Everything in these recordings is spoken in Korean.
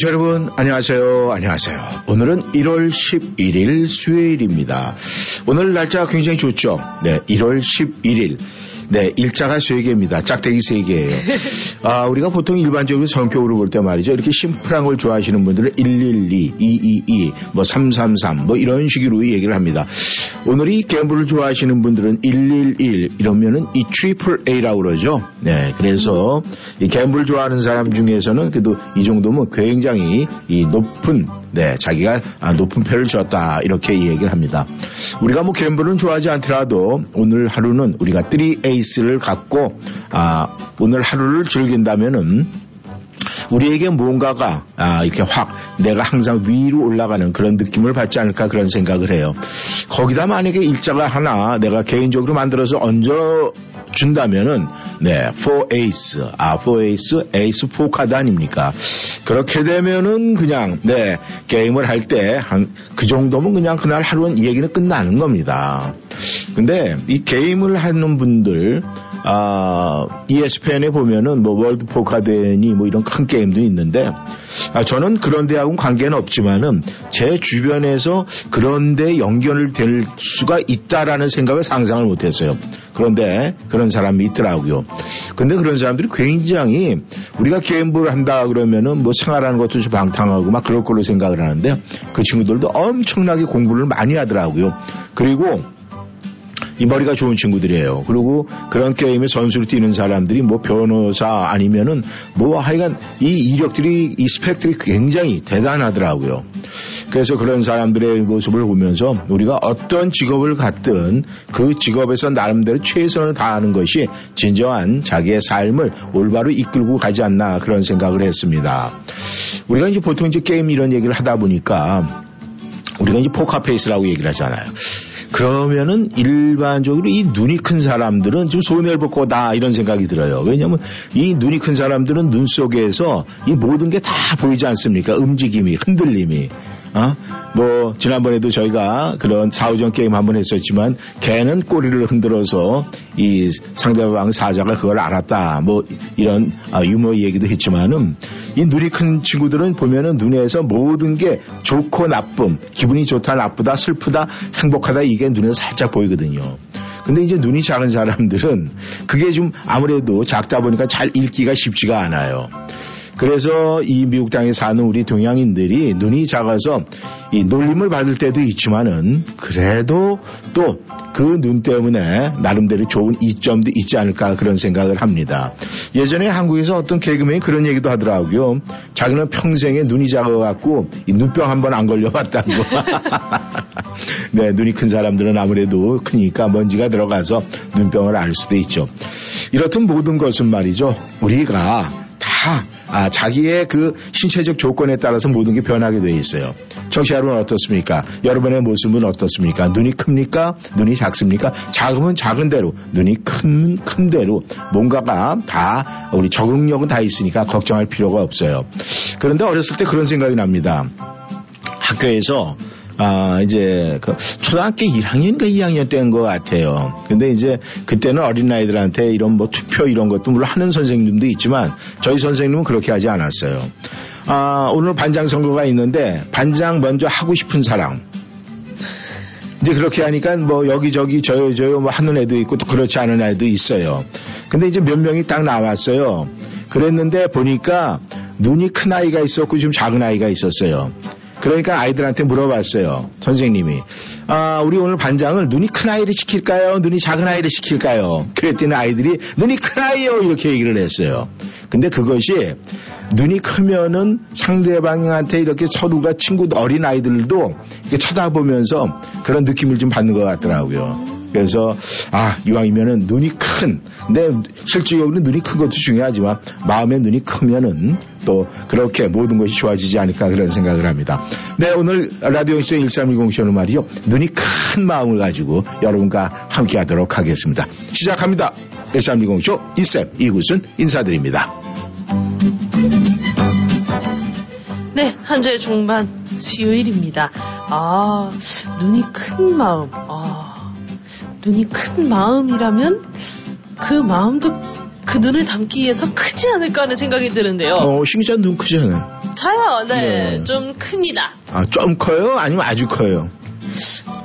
청취자 여러분 안녕하세요. 안녕하세요. 오늘은 1월 11일 수요일입니다. 오늘 날짜가 굉장히 좋죠? 네 1월 11일 네, 일자가 세 개입니다. 짝대기 세 개예요. 아, 우리가 보통 일반적으로 성격으로 볼 때 말이죠. 이렇게 심플한 걸 좋아하시는 분들은 112, 222, 뭐 333, 뭐 이런 식으로 얘기를 합니다. 오늘 이 gamble을 좋아하시는 분들은 111 이러면은 이 triple A라고 그러죠. 네, 그래서 이 갬블 좋아하는 사람 중에서는 그래도 이 정도면 굉장히 이 높은 네, 자기가 아, 높은 표를 줬다 이렇게 얘기를 합니다. 우리가 뭐 갬블은 좋아하지 않더라도 오늘 하루는 우리가 3에이스를 갖고 아, 오늘 하루를 즐긴다면은 우리에게 뭔가가 아, 이렇게 확 내가 항상 위로 올라가는 그런 느낌을 받지 않을까 그런 생각을 해요. 거기다 만약에 일자가 하나 내가 개인적으로 만들어서 얹어 준다면은 네, 4 에이스, 아, 4 에이스, 에이스 4 카드 아닙니까? 그렇게 되면은 그냥 네, 게임을 할 때 한 그 정도면 그냥 그날 하루는 이 얘기는 끝나는 겁니다. 근데 이 게임을 하는 분들 아, ESPN에 보면은 뭐 World Poker 대회니 뭐 이런 큰 게임도 있는데 아, 저는 그런 데하고는 관계는 없지만은 제 주변에서 그런 데 연결 될 수가 있다라는 생각을 상상을 못 했어요. 그런데 그런 사람이 있더라고요. 근데 그런 사람들이 굉장히 우리가 게임을 한다 그러면은 뭐 생활하는 것도 좀 방탕하고 막 그럴 걸로 생각을 하는데 그 친구들도 엄청나게 공부를 많이 하더라고요. 그리고 이 머리가 좋은 친구들이에요. 그리고 그런 게임에 선수로 뛰는 사람들이 뭐 변호사 아니면은 뭐 하여간 이 이력들이 이 스펙들이 굉장히 대단하더라고요. 그래서 그런 사람들의 모습을 보면서 우리가 어떤 직업을 갖든 그 직업에서 나름대로 최선을 다하는 것이 진정한 자기의 삶을 올바로 이끌고 가지 않나 그런 생각을 했습니다. 우리가 이제 보통 이제 게임 이런 얘기를 하다 보니까 우리가 이제 포카페이스라고 얘기를 하잖아요. 그러면은 일반적으로 이 눈이 큰 사람들은 좀 손해를 볼 거다 이런 생각이 들어요. 왜냐하면 이 눈이 큰 사람들은 눈 속에서 이 모든 게 다 보이지 않습니까? 움직임이, 흔들림이. 어? 뭐 지난번에도 저희가 그런 사우전 게임 한번 했었지만 걔는 꼬리를 흔들어서 이 상대방 사자가 그걸 알았다. 뭐 이런 아, 유머 얘기도 했지만은 이 눈이 큰 친구들은 보면은 눈에서 모든 게 좋고 나쁨, 기분이 좋다, 나쁘다, 슬프다, 행복하다 이게 눈에서 살짝 보이거든요. 근데 이제 눈이 작은 사람들은 그게 좀 아무래도 작다 보니까 잘 읽기가 쉽지가 않아요. 그래서 이 미국 땅에 사는 우리 동양인들이 눈이 작아서 이 놀림을 받을 때도 있지만은 그래도 또 그 눈 때문에 나름대로 좋은 이점도 있지 않을까 그런 생각을 합니다. 예전에 한국에서 어떤 개그맨이 그런 얘기도 하더라고요. 자기는 평생에 눈이 작아갖고 이 눈병 한 번 안 걸려봤다고. 네, 눈이 큰 사람들은 아무래도 크니까 먼지가 들어가서 눈병을 알 수도 있죠. 이렇듯 모든 것은 말이죠. 우리가 다 아, 자기의 그 신체적 조건에 따라서 모든 게 변하게 돼 있어요. 청취자 여러분 어떻습니까? 여러분의 모습은 어떻습니까? 눈이 큽니까? 눈이 작습니까? 작으면 작은 대로, 눈이 큰, 큰 대로 뭔가가 다 우리 적응력은 다 있으니까 걱정할 필요가 없어요. 그런데 어렸을 때 그런 생각이 납니다. 학교에서 아, 이제, 그, 초등학교 1학년인가 2학년 때인 것 같아요. 근데 이제, 그때는 어린아이들한테 이런 뭐 투표 이런 것도 물론 하는 선생님도 있지만, 저희 선생님은 그렇게 하지 않았어요. 아, 오늘 반장 선거가 있는데, 반장 먼저 하고 싶은 사람. 이제 그렇게 하니까 뭐 여기저기 저요 저요 뭐 하는 애도 있고 또 그렇지 않은 애도 있어요. 근데 이제 몇 명이 딱 나왔어요. 그랬는데 보니까 눈이 큰 아이가 있었고 좀 작은 아이가 있었어요. 그러니까 아이들한테 물어봤어요. 선생님이. 아, 우리 오늘 반장을 눈이 큰 아이를 시킬까요? 눈이 작은 아이를 시킬까요? 그랬더니 아이들이 눈이 큰 아이요 이렇게 얘기를 했어요. 근데 그것이 눈이 크면은 상대방한테 이렇게 서로가 친구 어린 아이들도 이렇게 쳐다보면서 그런 느낌을 좀 받는 것 같더라고요. 그래서 아 이왕이면은 눈이 큰 근데 실질적으로 눈이 큰 것도 중요하지만 마음의 눈이 크면은 또 그렇게 모든 것이 좋아지지 않을까 그런 생각을 합니다. 네 오늘 라디오 시대 1310 쇼는 말이죠 눈이 큰 마음을 가지고 여러분과 함께하도록 하겠습니다. 시작합니다. 1310 쇼 이쌤 이구순 인사드립니다. 네, 한 주의 중반 수요일입니다. 아, 눈이 큰 마음. 아, 눈이 큰 마음이라면 그 마음도 그 눈을 담기 위해서 크지 않을까 하는 생각이 드는데요. 어, 신기자 눈 크잖아요. 저요, 네, 네. 좀 큽니다. 아, 좀 커요? 아니면 아주 커요?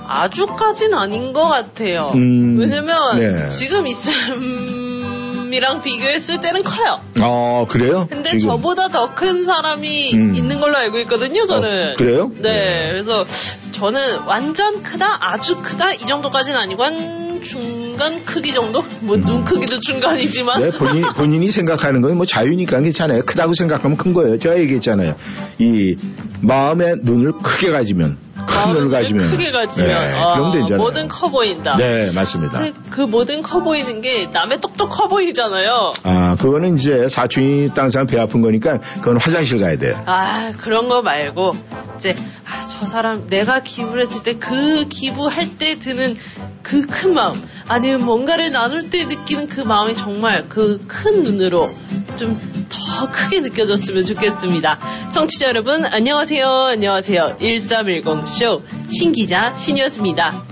아주까진 아닌 것 같아요. 음, 왜냐면 네. 지금 이쌤이랑 비교했을 때는 커요. 어, 그래요? 근데 지금. 저보다 더 큰 사람이 음. 있는 걸로 알고 있거든요, 저는. 어, 그래요? 네, 네. 그래서 저는 완전 크다, 아주 크다 이 정도까지는 아니고 한 중간 크기 정도? 뭐눈 크기도 중간이지만. 네, 본인, 본인이 생각하는 건 뭐 자유니까 괜찮아요. 크다고 생각하면 큰 거예요. 제가 얘기했잖아요. 이 마음의 눈을 크게 가지면, 큰 마음의 눈을 눈을 가지면. 크게 가지면 네, 아, 그럼 되잖아요. 뭐든 커 보인다. 네, 맞습니다. 근데 그 뭐든 커 보이는 게 남의 똑똑 커 보이잖아요. 아, 그거는 이제 사촌이 딴 사람 배 아픈 거니까 그건 화장실 가야 돼요. 아 그런 거 말고 이제 아, 저 사람 내가 기부를 했을 때 그 기부할 때 드는 그 큰 마음 아니면 뭔가를 나눌 때 느끼는 그 마음이 정말 그 큰 눈으로 좀 더 크게 느껴졌으면 좋겠습니다. 청취자 여러분 안녕하세요 안녕하세요 1310쇼 신기자 신이었습니다.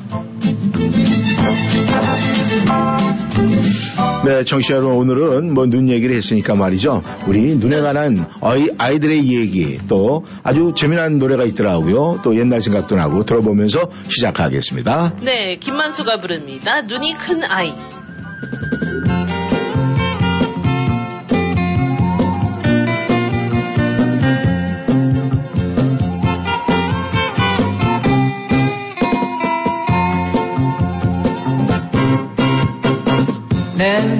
네, 정치자 여러분, 오늘은 뭐 눈 얘기를 했으니까 말이죠. 우리 눈에 관한 아이, 아이들의 얘기, 또 아주 재미난 노래가 있더라고요. 또 옛날 생각도 나고 들어보면서 시작하겠습니다. 네 김만수가 부릅니다. 눈이 큰 아이.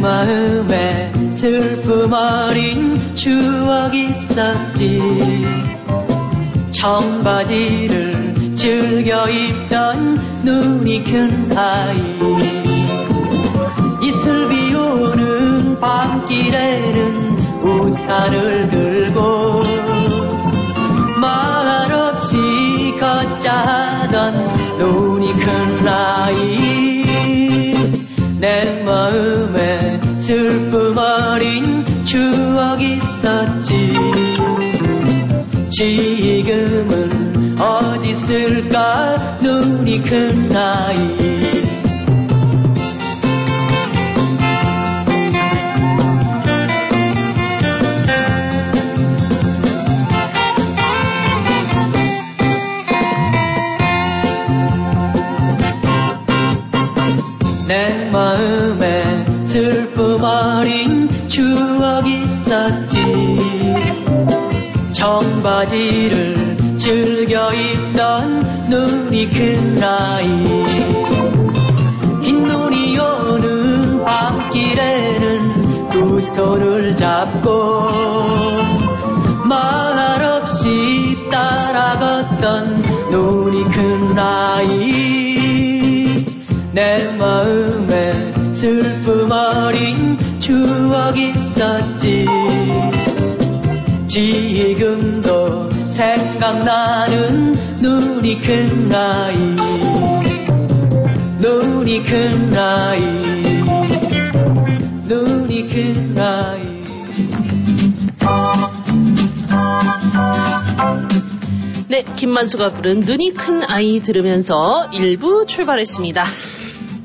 마음에 슬픔 어린 추억 있었지. 청바지를 즐겨 입던 눈이 큰 아이. 이슬 비 오는 밤길에는 우산을 들고 말 없이 걷자 하던 눈이 큰 아이. 내 마음에 슬픔 어린 추억 있었지. 지금은 어디 있을까? 눈이 큰 아이 청바지를 즐겨 입던 눈이 큰 아이. 흰 눈이 오는 밤길에는 두 손을 잡고 말없이 따라갔던 눈이 큰 아이. 내 마음에 슬픔 어린 추억 있었지 생각나는 눈이 큰 아이 눈이 큰 아이 눈이 큰 아이 네, 김만수가 부른 눈이 큰 아이 들으면서 1부 출발했습니다.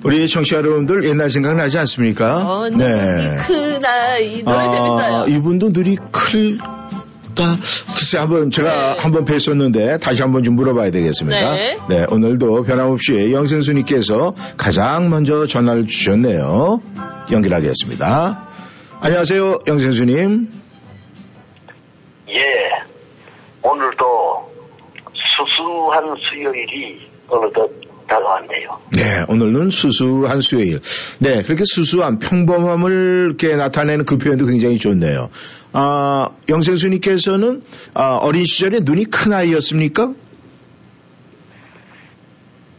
우리 청취자 여러분들 옛날 생각 나지 않습니까? 어, 눈이 큰 아이 노래 아, 재밌어요. 이분도 눈이 클 다. 글쎄 한번 제가 네. 한번 뵀었는데 다시 한번 좀 물어봐야 되겠습니다. 네. 오늘도 변함없이 영생수님께서 가장 먼저 전화를 주셨네요. 연결하겠습니다. 안녕하세요, 영생수님. 예, 오늘도 수수한 수요일이 어느덧 다가왔네요. 네, 오늘은 수수한 수요일. 네, 그렇게 수수한 평범함을 이렇게 나타내는 그 표현도 굉장히 좋네요. 아, 영생수님께서는 아, 어린 시절에 눈이 큰 아이였습니까?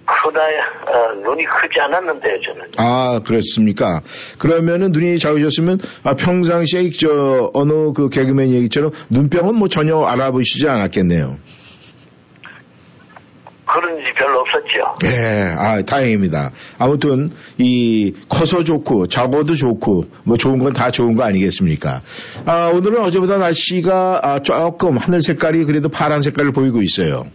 크다, 어, 눈이 크지 않았는데요, 저는. 아, 그렇습니까? 그러면은 눈이 작으셨으면 아, 평상시에 저 어느 그 개그맨 얘기처럼 눈병은 뭐 전혀 알아보시지 않았겠네요. 그런 일이 별로 없었죠. 예, 아, 다행입니다. 아무튼, 이, 커서 좋고, 작아도 좋고, 뭐 좋은 건 다 좋은 거 아니겠습니까? 아, 오늘은 어제보다 날씨가 아, 조금 하늘 색깔이 그래도 파란 색깔을 보이고 있어요.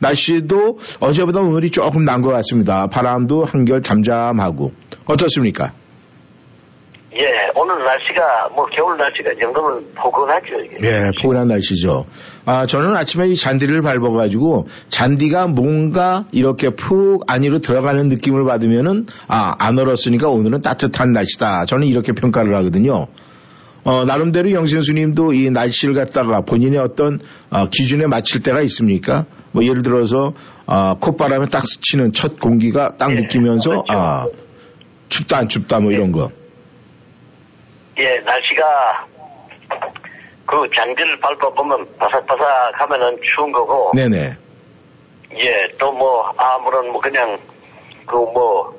날씨도 어제보다 오늘이 조금 난 것 같습니다. 바람도 한결 잠잠하고. 어떻습니까? 예, 오늘 날씨가, 뭐, 겨울 날씨가 이 정도면 포근하죠, 이게. 예, 포근한 날씨죠. 아, 저는 아침에 이 잔디를 밟아가지고 잔디가 뭔가 이렇게 푹 안으로 들어가는 느낌을 받으면은 아, 안 얼었으니까 오늘은 따뜻한 날씨다. 저는 이렇게 평가를 하거든요. 어, 나름대로 영생수님도 이 날씨를 갖다가 본인의 어떤 어, 기준에 맞출 때가 있습니까? 뭐 예를 들어서 어, 콧바람에 딱 스치는 첫 공기가 딱 예, 느끼면서 그렇죠. 아, 춥다 안 춥다 뭐 이런 거. 예, 날씨가, 그 잔디를 밟아보면 바삭바삭 하면은 추운 거고, 네네. 예, 또 뭐, 아무런 뭐, 그냥, 그 뭐,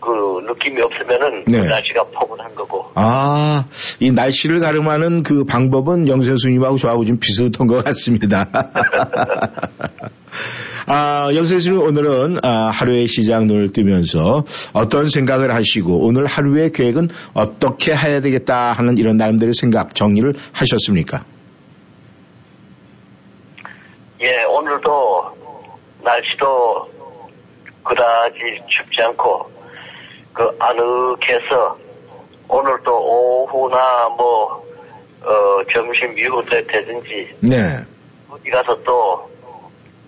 그 느낌이 없으면은 네. 그 날씨가 포근한 거고. 아, 이 날씨를 가름하는 그 방법은 영세수님하고 저하고 좀 비슷한 것 같습니다. 아, 영세수님 오늘은 아, 하루의 시장 눈을 뜨면서 어떤 생각을 하시고 오늘 하루의 계획은 어떻게 해야 되겠다 하는 이런 나름대로 생각 정리를 하셨습니까? 예, 오늘도 날씨도 그다지 춥지 않고 그 아늑해서 오늘 또 오후나 뭐 어, 점심 이후 때 되든지 네. 어디 가서 또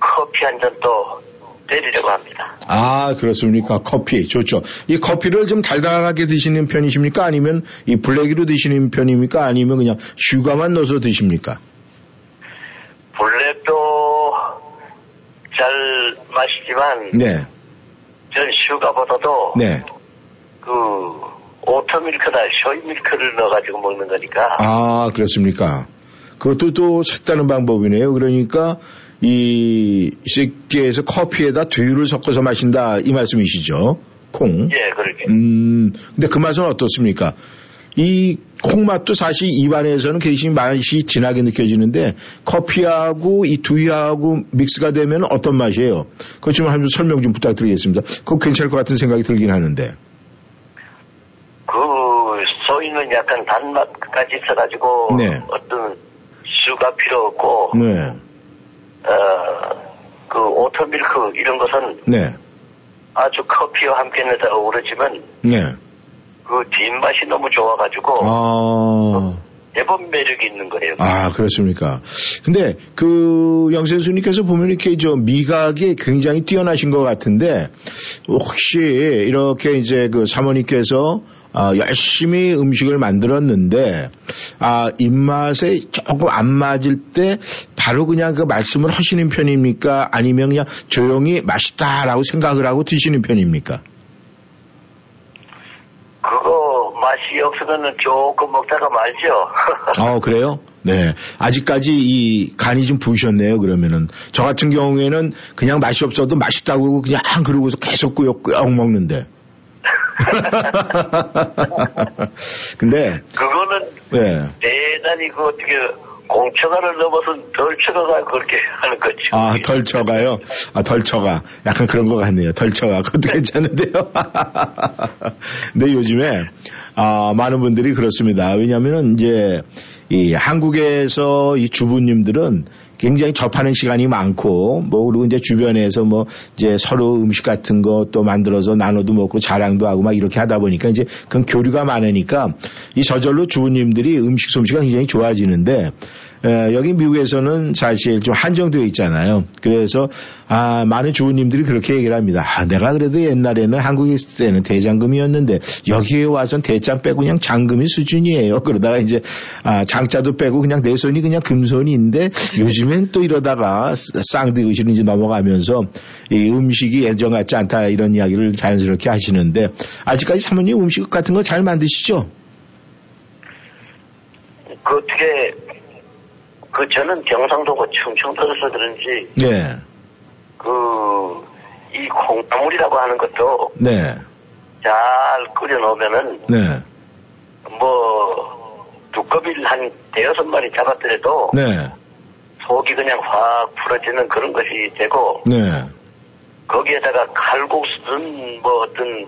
커피 한 잔또 때리려고 합니다. 아, 그렇습니까? 커피. 좋죠. 이 커피를 좀 달달하게 드시는 편이십니까? 아니면 이 블랙으로 드시는 편입니까? 아니면 그냥 sugar만 넣어서 드십니까? 블랙도 잘 마시지만 네. 전 sugar보다도 네. 그 오트밀크나 쇼이밀크를 넣어가지고 먹는 거니까 아, 그렇습니까? 그것도 또 색다른 방법이네요. 그러니까 이 식기에서 커피에다 두유를 섞어서 마신다 이 말씀이시죠? 콩. 예 그렇게 음, 근데 그 맛은 어떻습니까? 이 콩맛도 사실 입안에서는 굉장히 맛이 진하게 느껴지는데 커피하고 이 두유하고 믹스가 되면 어떤 맛이에요? 그것 좀 한번 설명 좀 부탁드리겠습니다. 그거 괜찮을 것 같은 생각이 들긴 하는데. 그 soy는 약간 단맛까지 있어가지고 네. 어떤 sugar 필요 없고 네. 어그 oat milk 이런 것은 네. 아주 커피와 함께 넣다 어우러지면 네. 그 뒷맛이 너무 좋아가지고 아. 대본 매력이 있는 거예요. 아, 그렇습니까? 근데 그 영선수님께서 보면 이렇게 저 미각이 굉장히 뛰어나신 것 같은데 혹시 이렇게 이제 그 사모님께서 아, 열심히 음식을 만들었는데 아, 입맛에 조금 안 맞을 때 바로 그냥 그 말씀을 하시는 편입니까? 아니면 그냥 조용히 맛있다라고 생각을 하고 드시는 편입니까? 그거 맛이 없으면은 조금 먹다가 말죠. 어, 그래요? 네. 아직까지 이 간이 좀 부으셨네요, 그러면은. 저 같은 경우에는 그냥 맛이 없어도 맛있다고 그냥 그러고서 계속 꾸역꾸역 먹는데. 근데, 그거는 네. 대단히 그 어떻게 공처가를 넘어서 덜처가가 그렇게 하는 거죠. 아, 덜 쳐가요? 아, 덜 쳐가. 약간 그런 것 같네요. 덜 쳐가. 그것도 괜찮은데요. 근데 요즘에, 아, 많은 분들이 그렇습니다. 왜냐면은 이제, 이 한국에서 이 주부님들은 굉장히 접하는 시간이 많고, 뭐, 그리고 이제 주변에서 뭐, 이제 서로 음식 같은 거 또 만들어서 나눠도 먹고 자랑도 하고 막 이렇게 하다 보니까 이제 그런 교류가 많으니까 이 저절로 주부님들이 음식 솜씨가 굉장히 좋아지는데, 에, 여기 미국에서는 사실 좀 한정되어 있잖아요. 그래서 아, 많은 주부님들이 그렇게 얘기를 합니다. 아, 내가 그래도 옛날에는 한국에 있을 때는 대장금이었는데 여기에 와선 대장 빼고 그냥 장금이 수준이에요. 그러다가 이제 아, 장자도 빼고 그냥 내 손이 그냥 금손인데 요즘엔 또 이러다가 쌍드 의식을 이제 넘어가면서 이 음식이 예전 같지 않다 이런 이야기를 자연스럽게 하시는데 아직까지 사모님 음식 같은 거 잘 만드시죠? 그 어떻게 그 저는 경상도고 충청도에서 그런지 네. 그이 콩나물이라고 하는 것도 네. 잘 끓여 놓으면은 네. 뭐 두꺼비를 한 대여섯 마리 잡았더라도 네. 속이 그냥 확 풀어지는 그런 것이 되고 네. 거기에다가 칼국수든 뭐 어떤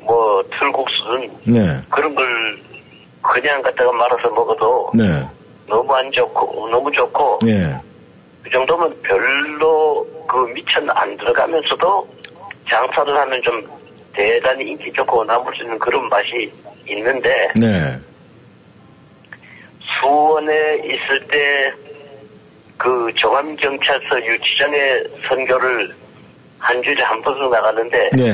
뭐 틀국수든 네. 그런 걸 그냥 갖다가 말아서 먹어도 네. 너무 안 좋고 너무 좋고 네. 그 정도면 별로 그 미천 안 들어가면서도 장사를 하면 좀 대단히 인기 좋고 남을 수 있는 그런 맛이 있는데 네. 수원에 있을 때그 종암경찰서 유치장에 선교를 한 주에 한 번씩 나가는데 네.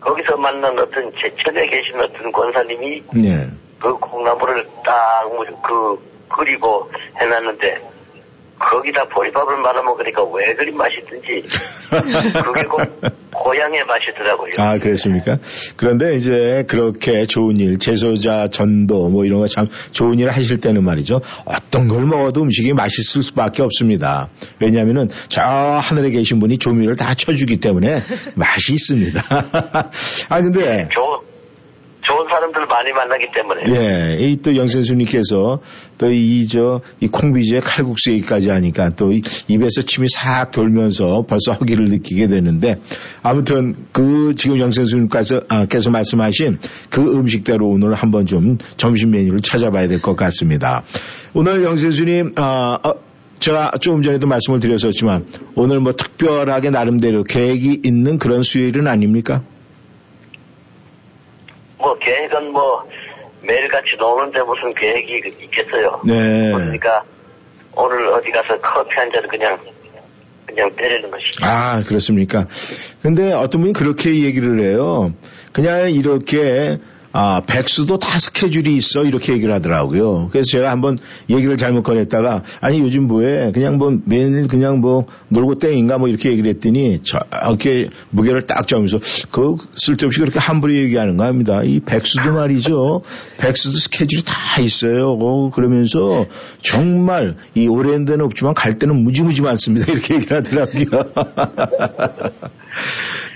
거기서 만난 어떤 제천에 계신 어떤 권사님이 네. 그 콩나물을 딱 그 끓이고 해놨는데 거기다 보리밥을 말아 먹으니까 왜 그리 맛있든지 그게 고, 고향의 맛이더라고요. 아, 그렇습니까? 그런데 이제 그렇게 좋은 일, 제소자 전도 뭐 이런 거 참 좋은 일 하실 때는 말이죠. 어떤 걸 먹어도 음식이 맛있을 수밖에 없습니다. 왜냐하면은 저 하늘에 계신 분이 조미료를 다 쳐주기 때문에 맛이 있습니다. 아, 근데 좋은 좋은 사람들 많이 만나기 때문에 예, 이 또 영선수님께서 또 이저이 콩비지에 칼국수 얘기까지 하니까 또 이 입에서 침이 싹 돌면서 벌써 허기를 느끼게 되는데 아무튼 그 지금 영선수님께서 아, 께서 말씀하신 그 음식대로 오늘 한번 좀 점심 메뉴를 찾아봐야 될 것 같습니다. 오늘 영선수님 아, 어, 제가 조금 전에도 말씀을 드렸었지만 오늘 뭐 특별하게 나름대로 계획이 있는 그런 수요일은 아닙니까? 뭐 계획은 뭐 매일같이 노는데 무슨 계획이 있겠어요. 네. 그러니까 오늘 어디 가서 커피 한 잔을 그냥 그냥 때리는 것이죠. 아, 그렇습니까? 근데 어떤 분이 그렇게 얘기를 해요. 그냥 이렇게, 아, 백수도 다 스케줄이 있어. 이렇게 얘기를 하더라고요. 그래서 제가 한번 얘기를 잘못 꺼냈다가, 아니, 요즘 뭐해? 그냥 뭐, 매일 그냥 뭐, 놀고 땡인가 뭐 이렇게 얘기를 했더니, 저렇게 무게를 딱 잡으면서, 그 쓸데없이 그렇게 함부로 얘기하는 거 합니다. 이 백수도 말이죠. 백수도 스케줄이 다 있어요. 어, 그러면서, 정말, 이 오랜 데는 없지만 갈 때는 무지무지 많습니다. 이렇게 얘기를 하더라고요.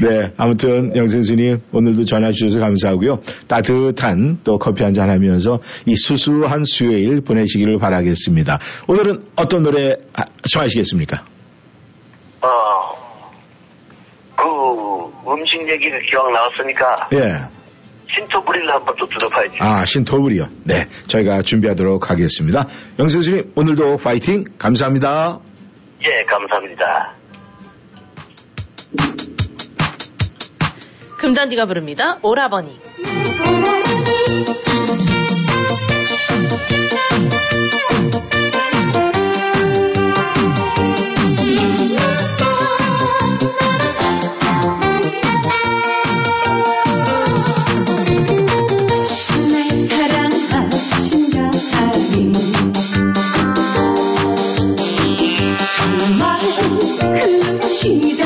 네, 아무튼 영생수님 오늘도 전화 주셔서 감사하고요. 따뜻한 또 커피 한 잔 하면서 이 수수한 수요일 보내시기를 바라겠습니다. 오늘은 어떤 노래 아, 청하시겠습니까? 어, 그 음식 얘기가 기왕 나왔으니까 예. 신토부리를 한번 또 들어봐야지. 아, 신토불이요. 네, 저희가 준비하도록 하겠습니다. 영생수님 오늘도 파이팅 감사합니다. 예, 감사합니다. 금잔디가 부릅니다. 오라버니. 날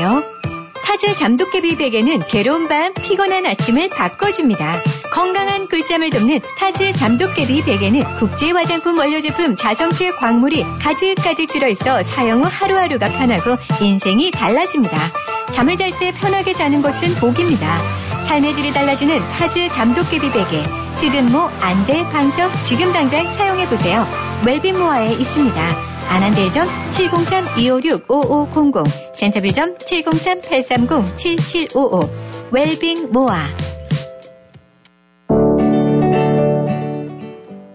고생하세요? 타즈 잠도깨비 베개는 괴로운 밤, 피곤한 아침을 바꿔줍니다. 건강한 꿀잠을 돕는 타즈 잠도깨비 베개는 국제 화장품 원료 제품 자성질 광물이 가득가득 들어있어 사용 후 하루하루가 편하고 인생이 달라집니다. 잠을 잘 때 편하게 자는 것은 복입니다. 삶의 질이 달라지는 타즈 잠도깨비 베개. 흑은모, 안대, 방석 지금 당장 사용해보세요. 웰빙모아에 있습니다. 안한대점 703-256-5500 센터빌점 703-830-7755 웰빙 모아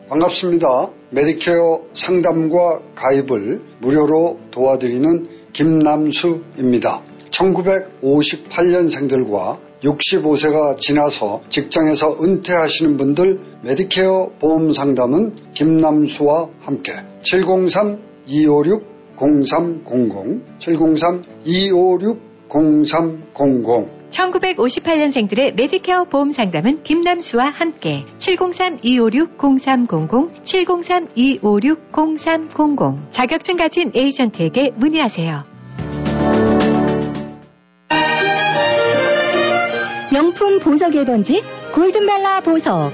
반갑습니다. 메디케어 상담과 가입을 무료로 도와드리는 김남수입니다. 1958년생들과 65세가 지나서 직장에서 은퇴하시는 분들 메디케어 보험 상담은 김남수와 함께 703-256-0300 703-256-0300 1958년생들의 메디케어 보험 상담은 김남수와 함께 703-256-0300 703-256-0300 자격증 가진 에이전트에게 문의하세요. 명품 보석 1번지 골든벨라 보석.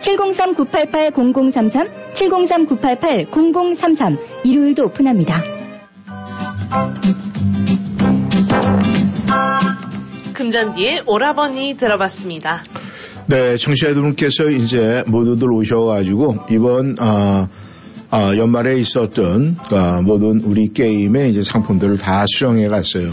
703-988-0033 703-988-0033 일요일도 오픈합니다. 금잔디의 오라버니 들어봤습니다. 네, 청취자 여러분께서 이제 모두들 오셔가지고 이번 어, 어, 연말에 있었던 어, 모든 우리 게임의 이제 상품들을 다 수령해 갔어요.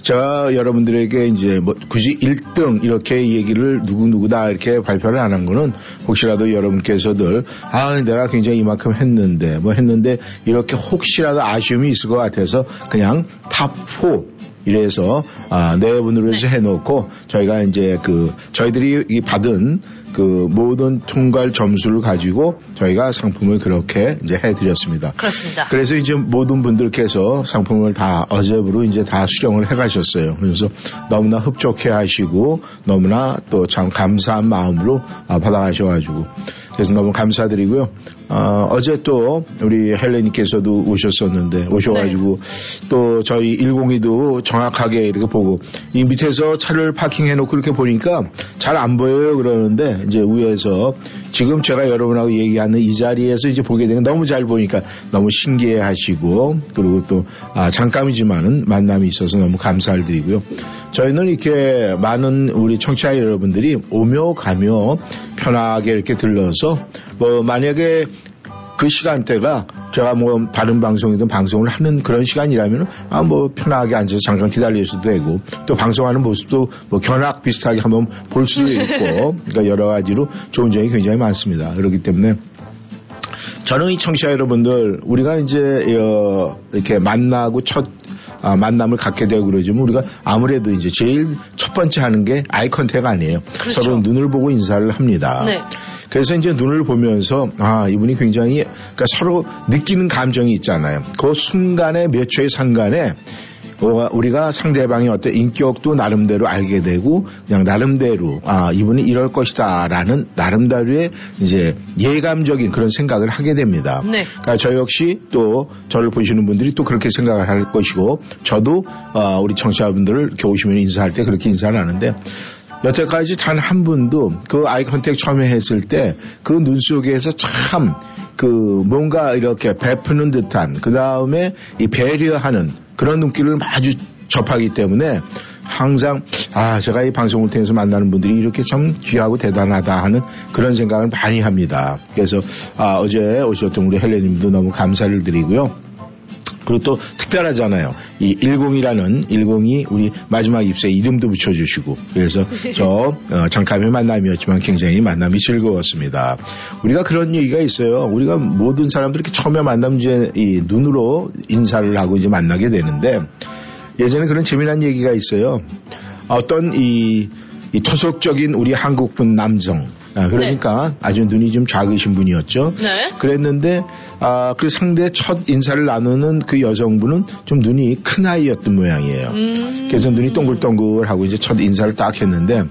제가 여러분들에게 이제 뭐 굳이 1등 이렇게 얘기를 누구누구다 이렇게 발표를 안 한 거는 혹시라도 여러분께서들 아 내가 굉장히 이만큼 했는데 뭐 했는데 이렇게 혹시라도 아쉬움이 있을 것 같아서 그냥 top 4 이래서 아, 네 분으로 해서 해놓고 저희가 이제 그 저희들이 이 받은 그 모든 통과할 점수를 가지고 저희가 상품을 그렇게 이제 해드렸습니다. 그렇습니다. 그래서 이제 모든 분들께서 상품을 다 어제부로 이제 다 수령을 해가셨어요. 그래서 너무나 흡족해 하시고 너무나 또 참 감사한 마음으로 아, 받아가셔가지고 그래서 너무 감사드리고요. 어, 제또 우리 헬레님께서도 오셨었는데 오셔가지고 또 저희 102도 정확하게 이렇게 보고 이 밑에서 차를 파킹해놓고 이렇게 보니까 잘 안 보여요 그러는데 이제 위에서 지금 제가 여러분하고 얘기하는 이 자리에서 이제 보게 되면 너무 잘 보니까 너무 신기해 하시고 그리고 또 아, 잠깐이지만은 만남이 있어서 너무 감사를 드리고요. 저희는 이렇게 많은 우리 청취자 여러분들이 오며 가며 편하게 이렇게 들러서 뭐 만약에 그 시간대가 제가 뭐 다른 방송이든 방송을 하는 그런 시간이라면 아 뭐 편하게 앉아서 잠깐 기다리셔도 되고 또 방송하는 모습도 뭐 견학 비슷하게 한번 볼 수도 있고 그러니까 여러 가지로 좋은 점이 굉장히 많습니다. 그렇기 때문에 저는 이 청취자 여러분들 우리가 이제 어, 이렇게 만나고 첫 아, 만남을 갖게 되고 그러지만 우리가 아무래도 이제 제일 첫 번째 하는 게 아이 컨택 아니에요. 그렇죠. 서로 눈을 보고 인사를 합니다. 네. 그래서 이제 눈을 보면서 아 이분이 굉장히 그러니까 서로 느끼는 감정이 있잖아요. 그 순간에 몇 초의 상간에 어, 우리가 상대방의 어떤 인격도 나름대로 알게 되고 그냥 나름대로 아 이분이 이럴 것이다라는 나름대로의 이제 예감적인 그런 생각을 하게 됩니다. 네. 그러니까 저 역시 또 저를 보시는 분들이 또 그렇게 생각을 할 것이고 저도 어, 우리 청취자분들을 이렇게 오시면 인사할 때 그렇게 인사를 하는데 여태까지 단 한 분도 그 아이 컨택 처음에 했을 때 그 눈 속에서 참 그 뭔가 이렇게 베푸는 듯한 그 다음에 이 배려하는 그런 눈길을 마주 접하기 때문에 항상 아 제가 이 방송을 통해서 만나는 분들이 이렇게 참 귀하고 대단하다 하는 그런 생각을 많이 합니다. 그래서 아 어제 오셨던 우리 헬레님도 너무 감사를 드리고요. 그리고 또 특별하잖아요. 이 10이라는 10이 우리 마지막 입사에 이름도 붙여주시고 그래서 저 어, 잠깐의 만남이었지만 굉장히 만남이 즐거웠습니다. 우리가 그런 얘기가 있어요. 우리가 모든 사람들이 이렇게 처음에 만나면 이제 이 눈으로 인사를 하고 이제 만나게 되는데 예전에 그런 재미난 얘기가 있어요. 어떤 이 이 토속적인 우리 한국분 남성. 아, 그러니까 아주 눈이 좀 작으신 분이었죠. 네. 그랬는데 아, 그 상대 첫 인사를 나누는 그 여성분은 좀 눈이 큰 아이였던 모양이에요. 음. 그래서 눈이 동글동글하고 이제 첫 인사를 딱 했는데